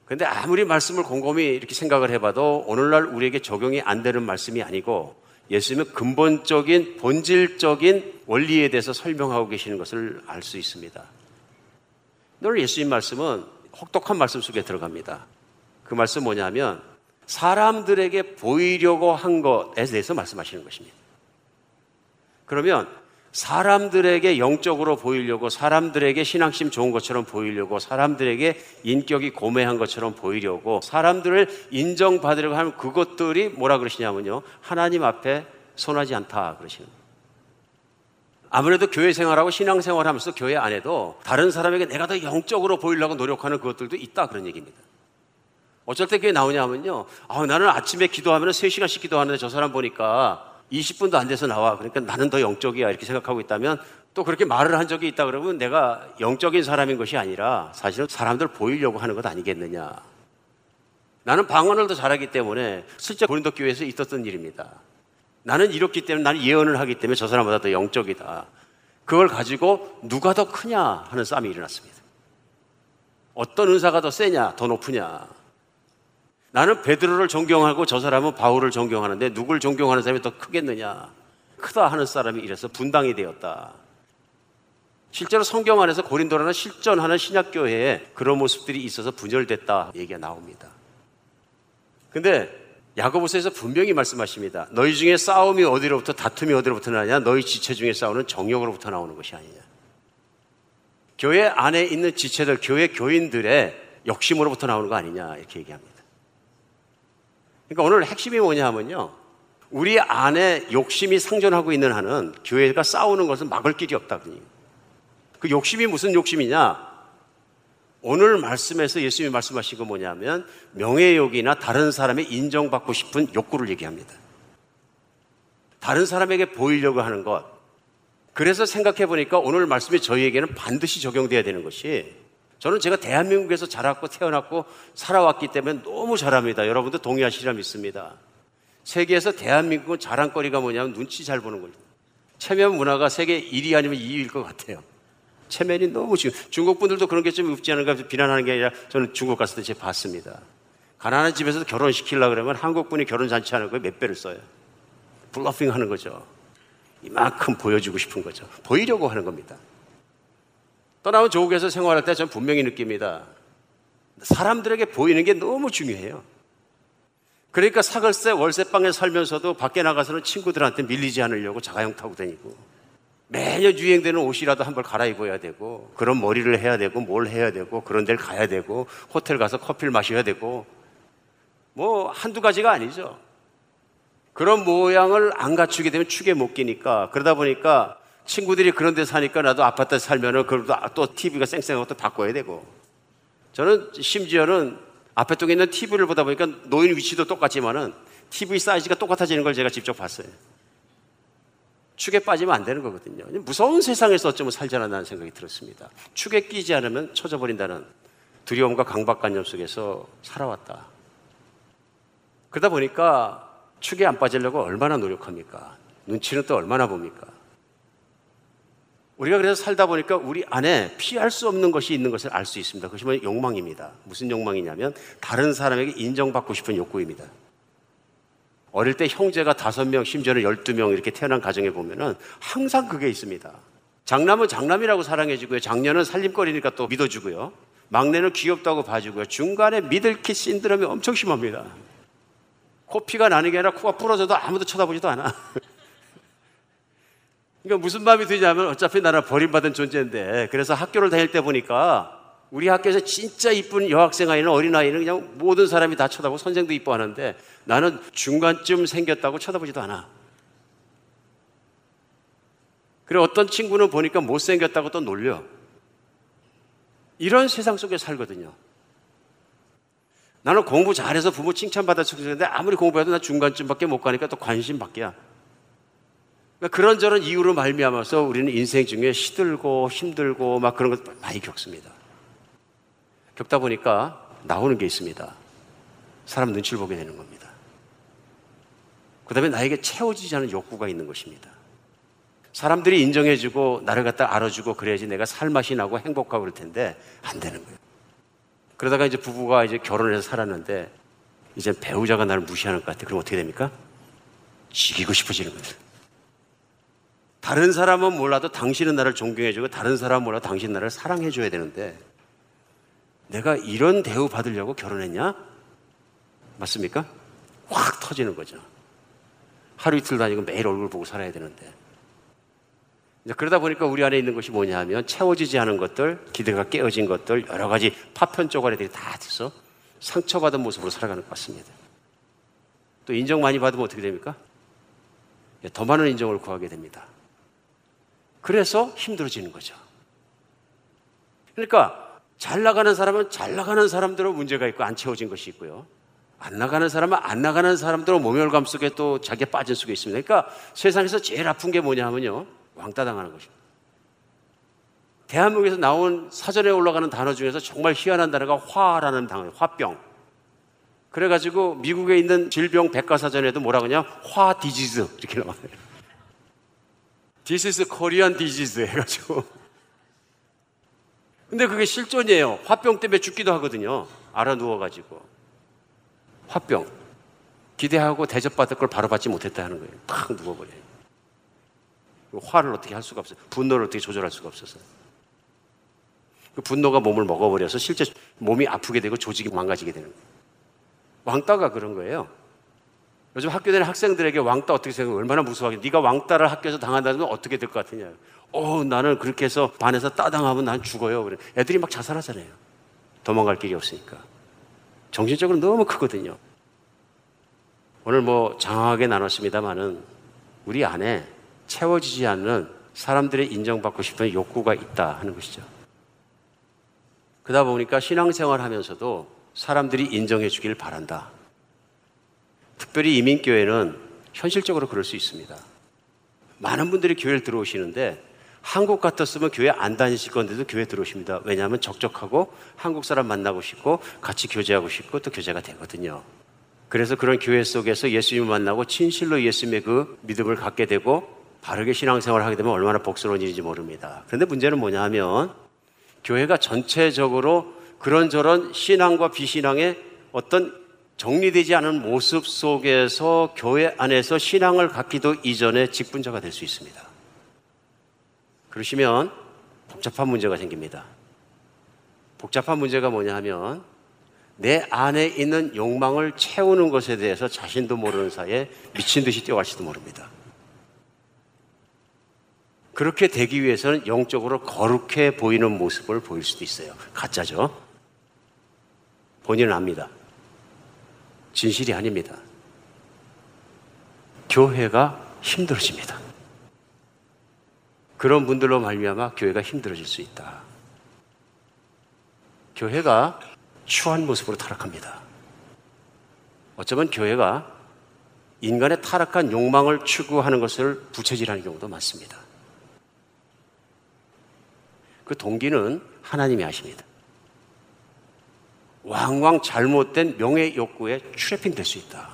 근데 아무리 말씀을 곰곰이 이렇게 생각을 해봐도 오늘날 우리에게 적용이 안 되는 말씀이 아니고 예수님은 근본적인 본질적인 원리에 대해서 설명하고 계시는 것을 알 수 있습니다. 늘 예수님 말씀은 혹독한 말씀 속에 들어갑니다. 그 말씀 뭐냐면 사람들에게 보이려고 한 것에 대해서 말씀하시는 것입니다. 그러면 사람들에게 영적으로 보이려고 사람들에게 신앙심 좋은 것처럼 보이려고 사람들에게 인격이 고매한 것처럼 보이려고 사람들을 인정받으려고 하는 그것들이 뭐라 그러시냐면요. 하나님 앞에 선하지 않다 그러시는 거예요. 아무래도 교회 생활하고 신앙 생활하면서 교회 안에도 다른 사람에게 내가 더 영적으로 보이려고 노력하는 그것들도 있다 그런 얘기입니다. 어쩔 때 그게 나오냐 하면요. 아, 나는 아침에 기도하면 3시간씩 기도하는데 저 사람 보니까 20분도 안 돼서 나와. 그러니까 나는 더 영적이야. 이렇게 생각하고 있다면 또 그렇게 말을 한 적이 있다 그러면 내가 영적인 사람인 것이 아니라 사실은 사람들 보이려고 하는 것 아니겠느냐. 나는 방언을 더 잘하기 때문에 실제 고린도 교회에서 있었던 일입니다. 나는 이렇기 때문에 나는 예언을 하기 때문에 저 사람보다 더 영적이다. 그걸 가지고 누가 더 크냐 하는 싸움이 일어났습니다. 어떤 은사가 더 세냐, 더 높으냐. 나는 베드로를 존경하고 저 사람은 바울을 존경하는데 누굴 존경하는 사람이 더 크겠느냐? 크다 하는 사람이 이래서 분당이 되었다. 실제로 성경 안에서 고린도라는 실전하는 신약교회에 그런 모습들이 있어서 분열됐다 얘기가 나옵니다. 근데 야고보서에서 분명히 말씀하십니다. 너희 중에 싸움이 어디로부터 다툼이 어디로부터 나냐? 너희 지체 중에 싸우는 정욕으로부터 나오는 것이 아니냐. 교회 안에 있는 지체들, 교회 교인들의 욕심으로부터 나오는 거 아니냐 이렇게 얘기합니다. 그러니까 오늘 핵심이 뭐냐 하면요. 우리 안에 욕심이 상존하고 있는 한은 교회가 싸우는 것은 막을 길이 없다. 그 욕심이 무슨 욕심이냐? 오늘 말씀에서 예수님이 말씀하신 거 뭐냐면 명예욕이나 다른 사람의 인정받고 싶은 욕구를 얘기합니다. 다른 사람에게 보이려고 하는 것. 그래서 생각해 보니까 오늘 말씀이 저희에게는 반드시 적용돼야 되는 것이 저는 제가 대한민국에서 자랐고 태어났고 살아왔기 때문에 너무 잘합니다. 여러분도 동의하시리라 믿습니다. 세계에서 대한민국은 자랑거리가 뭐냐면 눈치 잘 보는 거예요. 체면 문화가 세계 1위 아니면 2위일 것 같아요. 체면이 너무 지금 중국 분들도 그런 게 좀 없지 않은가 비난하는 게 아니라 저는 중국 갔을 때 제가 봤습니다. 가난한 집에서도 결혼시키려고 그러면 한국 분이 결혼 잔치 하는 거에 몇 배를 써요. 블러핑 하는 거죠. 이만큼 보여주고 싶은 거죠. 보이려고 하는 겁니다. 떠나면 조국에서 생활할 때 저는 분명히 느낍니다. 사람들에게 보이는 게 너무 중요해요. 그러니까 사글세 월세방에 살면서도 밖에 나가서는 친구들한테 밀리지 않으려고 자가용 타고 다니고 매년 유행되는 옷이라도 한 벌 갈아입어야 되고 그런 머리를 해야 되고 뭘 해야 되고 그런 데를 가야 되고 호텔 가서 커피를 마셔야 되고 뭐 한두 가지가 아니죠. 그런 모양을 안 갖추게 되면 축에 못 끼니까 그러다 보니까 친구들이 그런 데 사니까 나도 아파트에 살면은 그래도 또 TV가 쌩쌩하고 또 바꿔야 되고. 저는 심지어는 앞에 쪽에 있는 TV를 보다 보니까 노인 위치도 똑같지만은 TV 사이즈가 똑같아지는 걸 제가 직접 봤어요. 축에 빠지면 안 되는 거거든요. 무서운 세상에서 어쩌면 살자라는 생각이 들었습니다. 축에 끼지 않으면 쳐져버린다는 두려움과 강박관념 속에서 살아왔다. 그러다 보니까 축에 안 빠지려고 얼마나 노력합니까? 눈치는 또 얼마나 봅니까? 우리가 그래서 살다 보니까 우리 안에 피할 수 없는 것이 있는 것을 알 수 있습니다. 그것이 뭐 욕망입니다. 무슨 욕망이냐면 다른 사람에게 인정받고 싶은 욕구입니다. 어릴 때 형제가 다섯 명, 심지어는 열두 명 이렇게 태어난 가정에 보면은 항상 그게 있습니다. 장남은 장남이라고 사랑해주고요. 장녀는 살림거리니까 또 믿어주고요. 막내는 귀엽다고 봐주고요. 중간에 미들킷 신드롬이 엄청 심합니다. 코피가 나는 게 아니라 코가 부러져도 아무도 쳐다보지도 않아. 그러니까 무슨 마음이 드냐면 어차피 나는 버림받은 존재인데 그래서 학교를 다닐 때 보니까 우리 학교에서 진짜 이쁜 여학생 아이는 어린 아이는 그냥 모든 사람이 다 쳐다보고 선생도 이뻐하는데 나는 중간쯤 생겼다고 쳐다보지도 않아. 그리고 어떤 친구는 보니까 못생겼다고 또 놀려. 이런 세상 속에 살거든요. 나는 공부 잘해서 부모 칭찬받아 서는데 아무리 공부해도 나 중간쯤밖에 못 가니까 또 관심 밖이야. 그러니까 그런저런 이유로 말미암아서 우리는 인생 중에 시들고 힘들고 막 그런 것 많이 겪습니다. 겪다 보니까 나오는 게 있습니다. 사람 눈치를 보게 되는 겁니다. 그 다음에 나에게 채워지지 않은 욕구가 있는 것입니다. 사람들이 인정해주고 나를 갖다 알아주고 그래야지 내가 살맛이 나고 행복하고 그럴 텐데 안 되는 거예요. 그러다가 이제 부부가 이제 결혼해서 살았는데 이제 배우자가 나를 무시하는 것 같아. 그럼 어떻게 됩니까? 죽이고 싶어지는 거예요. 다른 사람은 몰라도 당신은 나를 존경해주고 다른 사람은 몰라도 당신 나를 사랑해줘야 되는데 내가 이런 대우 받으려고 결혼했냐? 맞습니까? 확 터지는 거죠. 하루 이틀 다니고 매일 얼굴 보고 살아야 되는데. 그러다 보니까 우리 안에 있는 것이 뭐냐 하면 채워지지 않은 것들, 기대가 깨어진 것들, 여러 가지 파편 쪼가리들이 다 돼서 상처받은 모습으로 살아가는 것 같습니다. 또 인정 많이 받으면 어떻게 됩니까? 예, 더 많은 인정을 구하게 됩니다. 그래서 힘들어지는 거죠. 그러니까 잘 나가는 사람은 잘 나가는 사람대로 문제가 있고 안 채워진 것이 있고요. 안 나가는 사람은 안 나가는 사람대로 모멸감 속에 또 자기가 빠진 속에 있습니다. 그러니까 세상에서 제일 아픈 게 뭐냐 하면요. 왕따 당하는 것입니다. 대한민국에서 나온 사전에 올라가는 단어 중에서 정말 희한한 단어가 화라는 단어예요. 화병. 그래가지고 미국에 있는 질병 백과사전에도 뭐라 그러냐? 화 디지즈 이렇게 나와요. This is Korean disease 해가지고. 근데 그게 실존이에요. 화병 때문에 죽기도 하거든요. 알아 누워가지고. 화병. 기대하고 대접받을 걸 바로 받지 못했다 하는 거예요. 팍 누워버려요. 화를 어떻게 할 수가 없어요. 분노를 어떻게 조절할 수가 없어서. 그 분노가 몸을 먹어버려서 실제 몸이 아프게 되고 조직이 망가지게 되는 거예요. 왕따가 그런 거예요. 요즘 학교 다니는 학생들에게 왕따 어떻게 생각해? 얼마나 무서워하게. 네가 왕따를 학교에서 당한다면 어떻게 될 것 같으냐. 어, 나는 그렇게 해서 반에서 따당하면 난 죽어요. 그래. 애들이 막 자살하잖아요. 도망갈 길이 없으니까. 정신적으로 너무 크거든요. 오늘 뭐 장황하게 나눴습니다만은 우리 안에 채워지지 않는 사람들의 인정받고 싶은 욕구가 있다 하는 것이죠. 그러다 보니까 신앙생활 하면서도 사람들이 인정해 주길 바란다. 특별히 이민교회는 현실적으로 그럴 수 있습니다. 많은 분들이 교회를 들어오시는데 한국 같았으면 교회 안 다니실 건데도 교회 들어오십니다. 왜냐하면 적적하고 한국 사람 만나고 싶고 같이 교제하고 싶고 또 교제가 되거든요. 그래서 그런 교회 속에서 예수님을 만나고 진실로 예수님의 그 믿음을 갖게 되고 바르게 신앙생활을 하게 되면 얼마나 복스러운 일인지 모릅니다. 그런데 문제는 뭐냐 하면 교회가 전체적으로 그런저런 신앙과 비신앙의 어떤 정리되지 않은 모습 속에서 교회 안에서 신앙을 갖기도 이전에 직분자가 될 수 있습니다. 그러시면 복잡한 문제가 생깁니다. 복잡한 문제가 뭐냐 하면 내 안에 있는 욕망을 채우는 것에 대해서 자신도 모르는 사이에 미친 듯이 뛰어갈지도 모릅니다. 그렇게 되기 위해서는 영적으로 거룩해 보이는 모습을 보일 수도 있어요. 가짜죠. 본인은 압니다. 진실이 아닙니다. 교회가 힘들어집니다. 그런 분들로 말미암아 교회가 힘들어질 수 있다. 교회가 추한 모습으로 타락합니다. 어쩌면 교회가 인간의 타락한 욕망을 추구하는 것을 부채질하는 경우도 많습니다. 그 동기는 하나님이 아십니다. 왕왕 잘못된 명예 욕구에 트래핑 될 수 있다.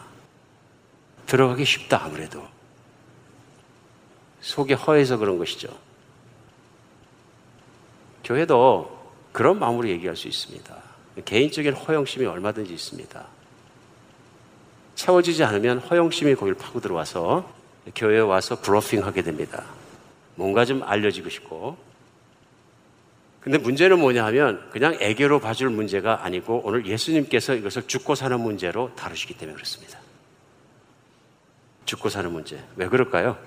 들어가기 쉽다, 아무래도. 속이 허해서 그런 것이죠. 교회도 그런 마음으로 얘기할 수 있습니다. 개인적인 허영심이 얼마든지 있습니다. 채워지지 않으면 허영심이 거기를 파고 들어와서 교회에 와서 브로핑 하게 됩니다. 뭔가 좀 알려지고 싶고. 근데 문제는 뭐냐 하면 그냥 애교로 봐줄 문제가 아니고 오늘 예수님께서 이것을 죽고 사는 문제로 다루시기 때문에 그렇습니다. 죽고 사는 문제. 왜 그럴까요?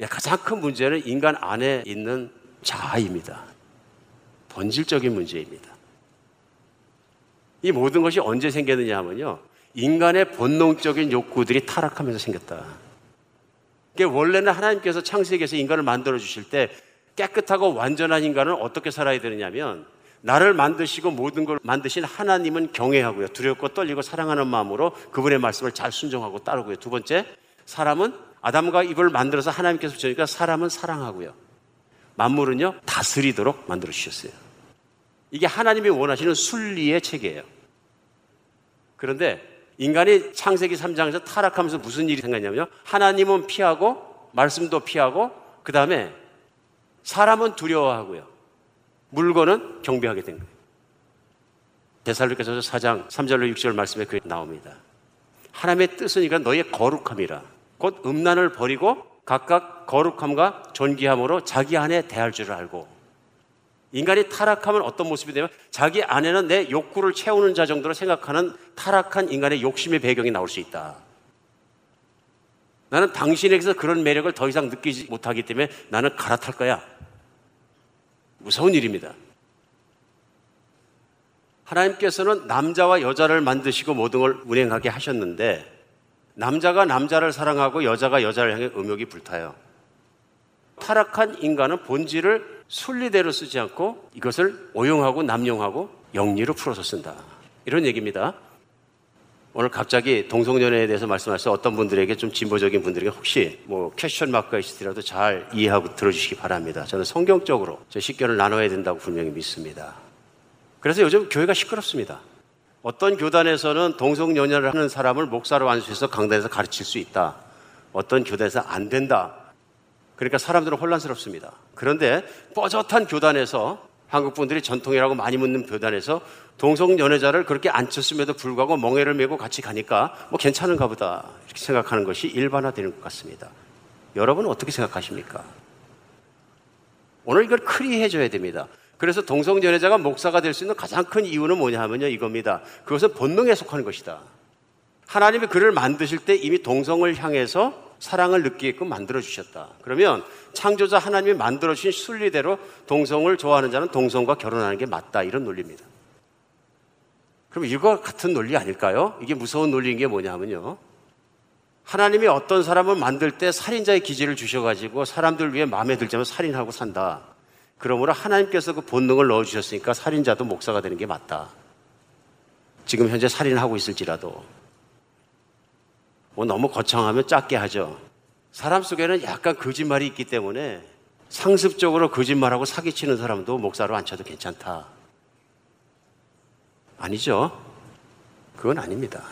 가장 큰 문제는 인간 안에 있는 자아입니다. 본질적인 문제입니다. 이 모든 것이 언제 생겼느냐 하면요. 인간의 본능적인 욕구들이 타락하면서 생겼다. 원래는 하나님께서 창세기에서 인간을 만들어 주실 때 깨끗하고 완전한 인간은 어떻게 살아야 되느냐면 나를 만드시고 모든 걸 만드신 하나님은 경외하고요. 두렵고 떨리고 사랑하는 마음으로 그분의 말씀을 잘 순종하고 따르고요. 두 번째, 사람은 아담과 이을 만들어서 하나님께서 주니까 사람은 사랑하고요. 만물은요, 다스리도록 만들어 주셨어요. 이게 하나님이 원하시는 순리의 체계예요. 그런데 인간이 창세기 3장에서 타락하면서 무슨 일이 생겼냐면요. 하나님은 피하고, 말씀도 피하고, 그 다음에 사람은 두려워하고요. 물건은 경배하게 된 거예요. 데살로께서 4장 3절로 6절 말씀에 그게 나옵니다. 하나님의 이가 너의 거룩함이라. 곧 음란을 버리고 각각 거룩함과 존귀함으로 자기 안에 대할 줄을 알고 인간이 타락하면 어떤 모습이 되면 자기 안에는 내 욕구를 채우는 자 정도로 생각하는 타락한 인간의 욕심의 배경이 나올 수 있다. 나는 당신에게서 그런 매력을 더 이상 느끼지 못하기 때문에 나는 갈아탈 거야. 무서운 일입니다. 하나님께서는 남자와 여자를 만드시고 모든 걸 운행하게 하셨는데 남자가 남자를 사랑하고 여자가 여자를 향해 음욕이 불타요. 타락한 인간은 본질을 순리대로 쓰지 않고 이것을 오용하고 남용하고 역리로 풀어서 쓴다. 이런 얘기입니다. 오늘 갑자기 동성연애에 대해서 말씀하셔서 어떤 분들에게 좀 진보적인 분들에게 혹시 뭐 question mark가 있을지라도 잘 이해하고 들어주시기 바랍니다. 저는 성경적으로 제 식견을 나눠야 된다고 분명히 믿습니다. 그래서 요즘 교회가 시끄럽습니다. 어떤 교단에서는 동성연애를 하는 사람을 목사로 안수해서 강단에서 가르칠 수 있다. 어떤 교단에서 안 된다. 그러니까 사람들은 혼란스럽습니다. 그런데 뻐젓한 교단에서 한국 분들이 전통이라고 많이 묻는 교단에서 동성 연애자를 그렇게 안 쳤음에도 불구하고 멍해를 메고 같이 가니까 뭐 괜찮은가 보다 이렇게 생각하는 것이 일반화되는 것 같습니다. 여러분은 어떻게 생각하십니까? 오늘 이걸 크리해줘야 됩니다. 그래서 동성 연애자가 목사가 될 수 있는 가장 큰 이유는 뭐냐 하면요 이겁니다. 그것은 본능에 속하는 것이다. 하나님이 그를 만드실 때 이미 동성을 향해서 사랑을 느끼게끔 만들어 주셨다. 그러면 창조자 하나님이 만들어 주신 순리대로 동성을 좋아하는 자는 동성과 결혼하는 게 맞다. 이런 논리입니다. 그럼 이거 같은 논리 아닐까요? 이게 무서운 논리인 게 뭐냐면요. 하나님이 어떤 사람을 만들 때 살인자의 기질을 주셔가지고 사람들 위해 마음에 들자면 살인하고 산다. 그러므로 하나님께서 그 본능을 넣어주셨으니까 살인자도 목사가 되는 게 맞다. 지금 현재 살인하고 있을지라도. 뭐 너무 거창하면 작게 하죠. 사람 속에는 약간 거짓말이 있기 때문에 상습적으로 거짓말하고 사기치는 사람도 목사로 앉혀도 괜찮다. 아니죠. 그건 아닙니다.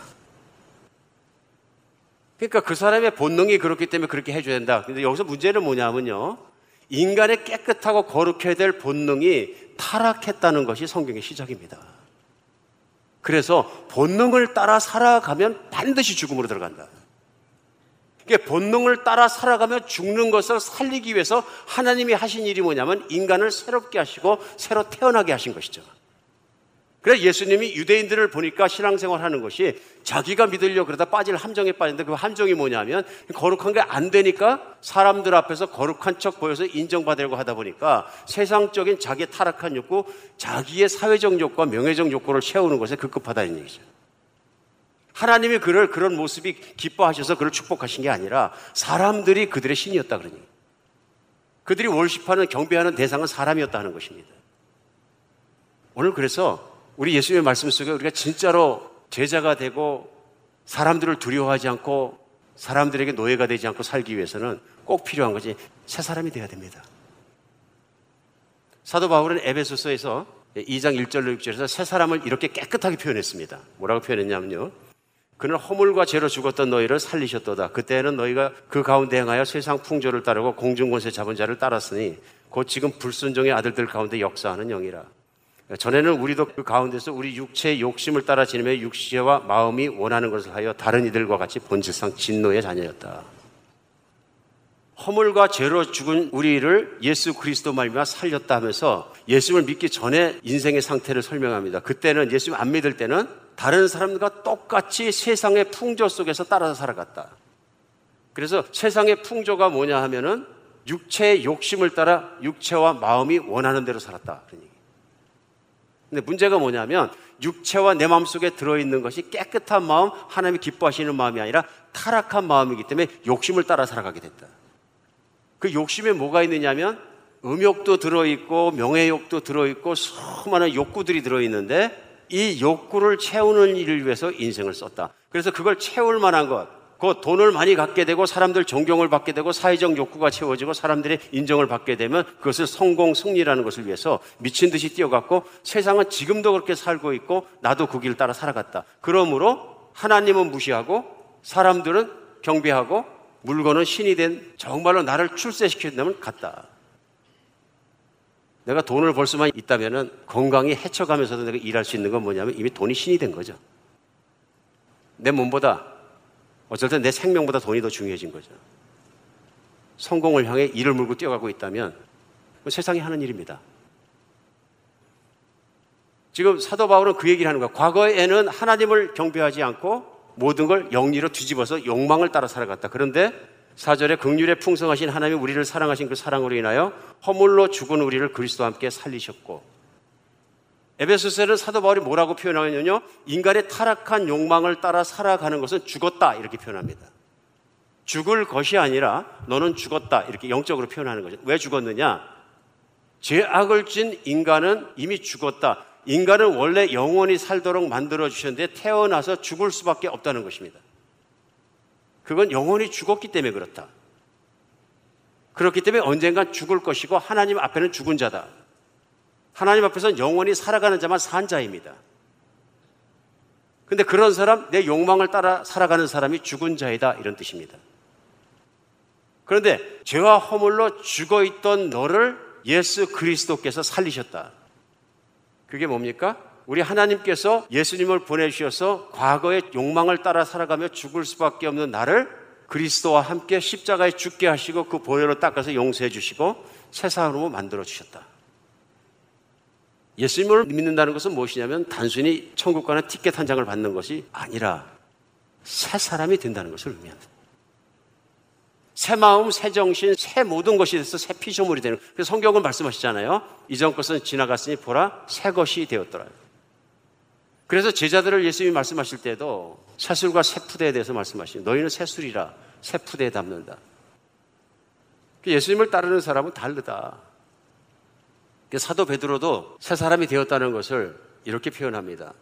그러니까 그 사람의 본능이 그렇기 때문에 그렇게 해줘야 된다. 근데 여기서 문제는 뭐냐면요. 인간의 깨끗하고 거룩해야 될 본능이 타락했다는 것이 성경의 시작입니다. 그래서 본능을 따라 살아가면 반드시 죽음으로 들어간다. 본능을 따라 살아가며 죽는 것을 살리기 위해서 하나님이 하신 일이 뭐냐면 인간을 새롭게 하시고 새로 태어나게 하신 것이죠. 그래서 예수님이 유대인들을 보니까 신앙생활 하는 것이 자기가 믿으려 그러다 빠질 함정에 빠진데 그 함정이 뭐냐면 거룩한 게 안 되니까 사람들 앞에서 거룩한 척 보여서 인정받으려고 하다 보니까 세상적인 자기의 타락한 욕구, 자기의 사회적 욕구와 명예적 욕구를 채우는 것에 급급하다는 얘기죠. 하나님이 그를 그런 모습이 기뻐하셔서 그를 축복하신 게 아니라 사람들이 그들의 신이었다 그러니. 그들이 월십하는 경배하는 대상은 사람이었다는 것입니다. 오늘 그래서 우리 예수님의 말씀 속에 우리가 진짜로 제자가 되고 사람들을 두려워하지 않고 사람들에게 노예가 되지 않고 살기 위해서는 꼭 필요한 것이 새 사람이 되어야 됩니다. 사도 바울은 에베소서에서 2장 1절로 6절에서 새 사람을 이렇게 깨끗하게 표현했습니다. 뭐라고 표현했냐면요. 그는 허물과 죄로 죽었던 너희를 살리셨도다. 그때는 너희가 그 가운데 행하여 세상 풍조를 따르고 공중권세 잡은 자를 따랐으니 곧 지금 불순종의 아들들 가운데 역사하는 영이라. 전에는 우리도 그 가운데서 우리 육체의 욕심을 따라 지내며 육체와 마음이 원하는 것을 하여 다른 이들과 같이 본질상 진노의 자녀였다. 허물과 죄로 죽은 우리를 예수 그리스도 말미암아 살렸다 하면서 예수를 믿기 전에 인생의 상태를 설명합니다. 그때는 예수 안 믿을 때는 다른 사람들과 똑같이 세상의 풍조 속에서 따라서 살아갔다. 그래서 세상의 풍조가 뭐냐 하면은 육체의 욕심을 따라 육체와 마음이 원하는 대로 살았다. 얘기. 근데 문제가 뭐냐면 육체와 내 마음속에 들어있는 것이 깨끗한 마음, 하나님이 기뻐하시는 마음이 아니라 타락한 마음이기 때문에 욕심을 따라 살아가게 됐다. 그 욕심에 뭐가 있느냐면 음욕도 들어있고 명예욕도 들어있고 수많은 욕구들이 들어있는데 이 욕구를 채우는 일을 위해서 인생을 썼다. 그래서 그걸 채울 만한 것, 그 돈을 많이 갖게 되고 사람들 존경을 받게 되고 사회적 욕구가 채워지고 사람들의 인정을 받게 되면 그것을 성공, 승리라는 것을 위해서 미친 듯이 뛰어갔고 세상은 지금도 그렇게 살고 있고 나도 그 길을 따라 살아갔다. 그러므로 하나님은 무시하고 사람들은 경배하고 물건은 신이 된 정말로 나를 출세시켜준다면 갔다. 내가 돈을 벌 수만 있다면 건강히 헤쳐가면서도 내가 일할 수 있는 건 뭐냐면 이미 돈이 신이 된 거죠. 내 몸보다 땐 내 생명보다 돈이 더 중요해진 거죠. 성공을 향해 이를 물고 뛰어가고 있다면 세상이 하는 일입니다. 지금 사도 바울은 그 얘기를 하는 거야. 과거에는 하나님을 경배하지 않고 모든 걸 영리로 뒤집어서 욕망을 따라 살아갔다. 그런데 사절에 극률에 풍성하신 하나님이 우리를 사랑하신 그 사랑으로 인하여 허물로 죽은 우리를 그리스도와 함께 살리셨고 에베소서는 사도 바울이 뭐라고 표현하냐면요. 인간의 타락한 욕망을 따라 살아가는 것은 죽었다 이렇게 표현합니다. 죽을 것이 아니라 너는 죽었다 이렇게 영적으로 표현하는 거죠. 왜 죽었느냐? 죄악을 진 인간은 이미 죽었다. 인간은 원래 영원히 살도록 만들어 주셨는데 태어나서 죽을 수밖에 없다는 것입니다. 그건 영원히 죽었기 때문에 그렇다. 그렇기 때문에 언젠간 죽을 것이고 하나님 앞에는 죽은 자다. 하나님 앞에서는 영원히 살아가는 자만 산 자입니다. 근데 그런 사람, 내 욕망을 따라 살아가는 사람이 죽은 자이다. 이런 뜻입니다. 그런데 죄와 허물로 죽어 있던 너를 예수 그리스도께서 살리셨다. 그게 뭡니까? 우리 하나님께서 예수님을 보내주셔서 과거의 욕망을 따라 살아가며 죽을 수밖에 없는 나를 그리스도와 함께 십자가에 죽게 하시고 그 보혈로 닦아서 용서해 주시고 새 사람으로 만들어 주셨다. 예수님을 믿는다는 것은 무엇이냐면 단순히 천국 가는 티켓 한 장을 받는 것이 아니라 새 사람이 된다는 것을 의미한다. 새 마음, 새 정신, 새 모든 것이 돼서 새 피조물이 되는. 그래서 성경은 말씀하시잖아요. 이전 것은 지나갔으니 보라 새 것이 되었더라. 그래서 제자들을 예수님이 말씀하실 때도 새술과 새푸대에 대해서 말씀하시니 너희는 새술이라 새푸대에 담는다. 그 예수님을 따르는 사람은 다르다. 그 사도 베드로도 새 사람이 되었다는 것을 이렇게 표현합니다.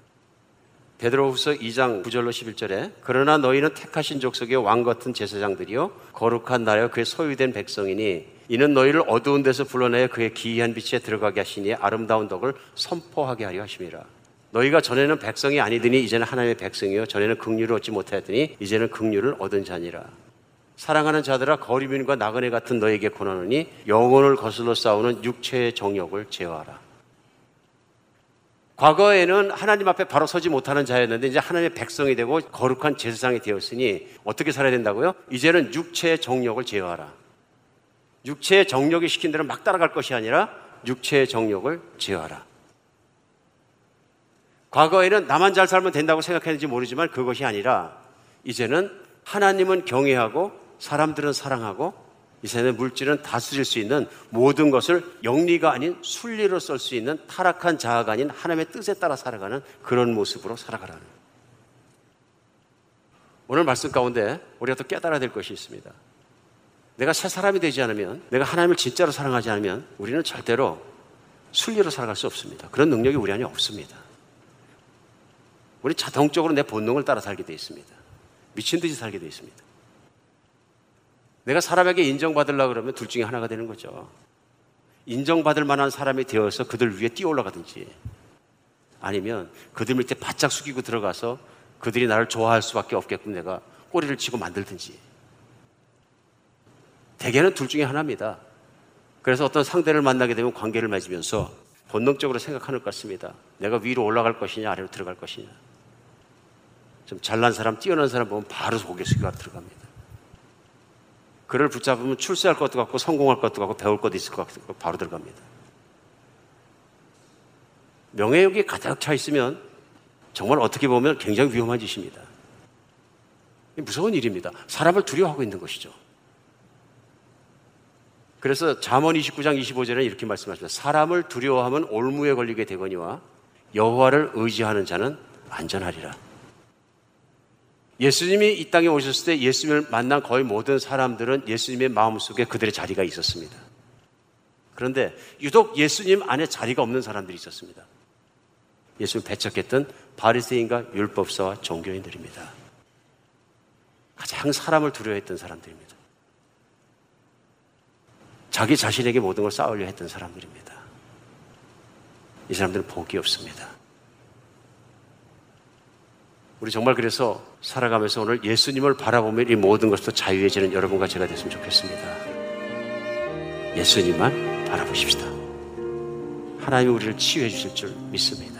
베드로후서 2장 9절로 11절에 그러나 너희는 택하신 족속의 왕 같은 제사장들이요 거룩한 나라여 그의 소유된 백성이니 이는 너희를 어두운 데서 불러내어 그의 기이한 빛에 들어가게 하시니 아름다운 덕을 선포하게 하려 하심이라. 너희가 전에는 백성이 아니더니 이제는 하나님의 백성이요 전에는 긍휼을 얻지 못하였더니 이제는 긍휼을 얻은 자니라. 사랑하는 자들아 거리민과 나그네 같은 너에게 권하노니 영혼을 거슬러 싸우는 육체의 정욕을 제어하라. 과거에는 하나님 앞에 바로 서지 못하는 자였는데 이제 하나님의 백성이 되고 거룩한 제사장이 되었으니 어떻게 살아야 된다고요? 이제는 육체의 정욕을 제어하라. 육체의 정욕이 시킨 대로 막 따라갈 것이 아니라 육체의 정욕을 제어하라. 과거에는 나만 잘 살면 된다고 생각했는지 모르지만 그것이 아니라 이제는 하나님은 경외하고 사람들은 사랑하고 이 세상의 물질은 다스릴 수 있는 모든 것을 영리가 아닌 순리로 쓸 수 있는 타락한 자아가 아닌 하나님의 뜻에 따라 살아가는 그런 모습으로 살아가라는 오늘 말씀 가운데 우리가 또 깨달아야 될 것이 있습니다. 내가 새 사람이 되지 않으면 내가 하나님을 진짜로 사랑하지 않으면 우리는 절대로 순리로 살아갈 수 없습니다. 그런 능력이 우리 안에 없습니다. 우리 자동적으로 내 본능을 따라 살게 되어 있습니다. 미친 듯이 살게 되어 있습니다. 내가 사람에게 인정받으려고 그러면 둘 중에 하나가 되는 거죠. 인정받을 만한 사람이 되어서 그들 위에 뛰어 올라가든지 아니면 그들 밑에 바짝 숙이고 들어가서 그들이 나를 좋아할 수밖에 없게끔 내가 꼬리를 치고 만들든지 대개는 둘 중에 하나입니다. 그래서 어떤 상대를 만나게 되면 관계를 맺으면서 본능적으로 생각하는 것 같습니다. 내가 위로 올라갈 것이냐 아래로 들어갈 것이냐. 좀 잘난 사람, 뛰어난 사람 보면 바로 고개 숙여 들어갑니다. 그를 붙잡으면 출세할 것도 같고 성공할 것도 같고 배울 것도 있을 것 같고 바로 들어갑니다. 명예욕이 가득 차 있으면 정말 어떻게 보면 굉장히 위험한 짓입니다. 무서운 일입니다. 사람을 두려워하고 있는 것이죠. 그래서 잠언 29장 25절에 이렇게 말씀하십니다. 사람을 두려워하면 올무에 걸리게 되거니와 여호와를 의지하는 자는 안전하리라. 예수님이 이 땅에 오셨을 때 예수님을 만난 거의 모든 사람들은 예수님의 마음속에 그들의 자리가 있었습니다. 그런데 유독 예수님 안에 자리가 없는 사람들이 있었습니다. 예수님 배척했던 바리새인과 율법사와 종교인들입니다. 가장 사람을 두려워했던 사람들입니다. 자기 자신에게 모든 걸 쌓으려 했던 사람들입니다. 이 사람들은 복이 없습니다. 우리 정말 그래서 살아가면서 오늘 예수님을 바라보면 이 모든 것도 자유해지는 여러분과 제가 됐으면 좋겠습니다. 예수님만 바라보십시다. 하나님이 우리를 치유해 주실 줄 믿습니다.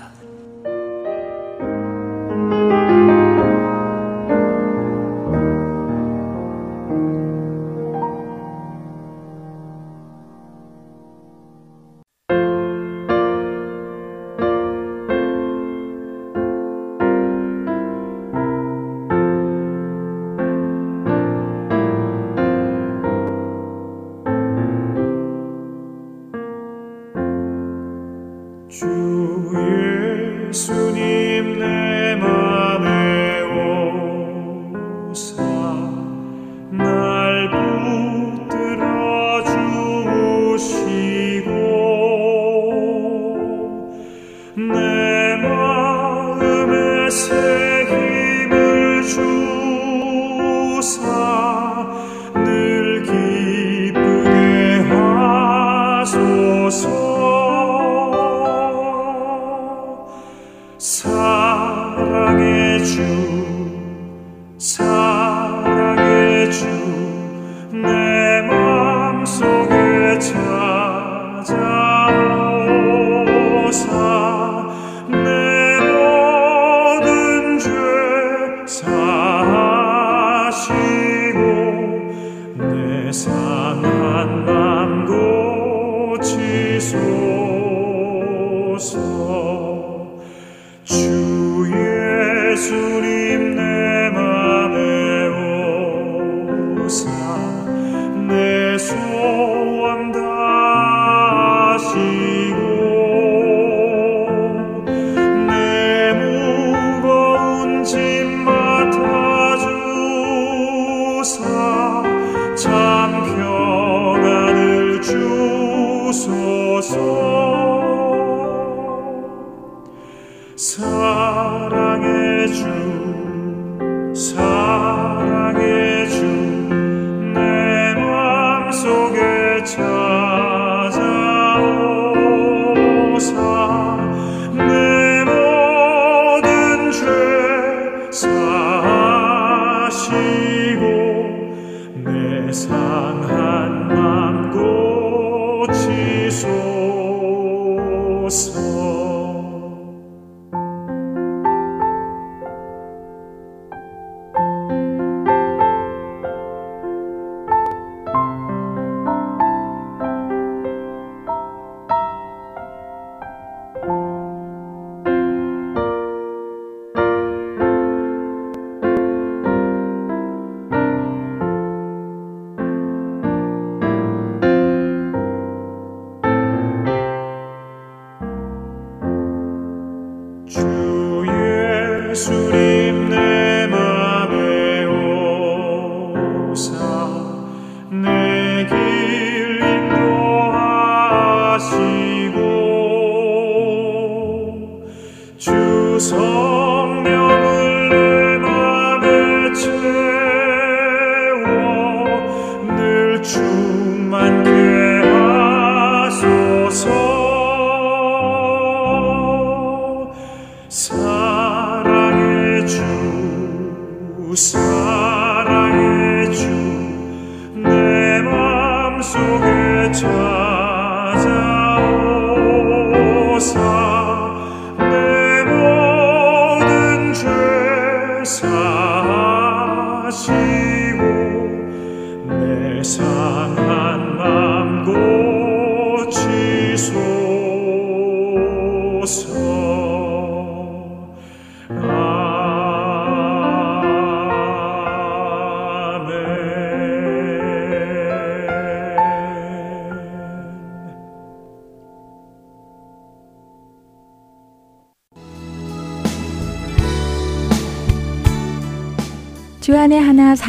주안의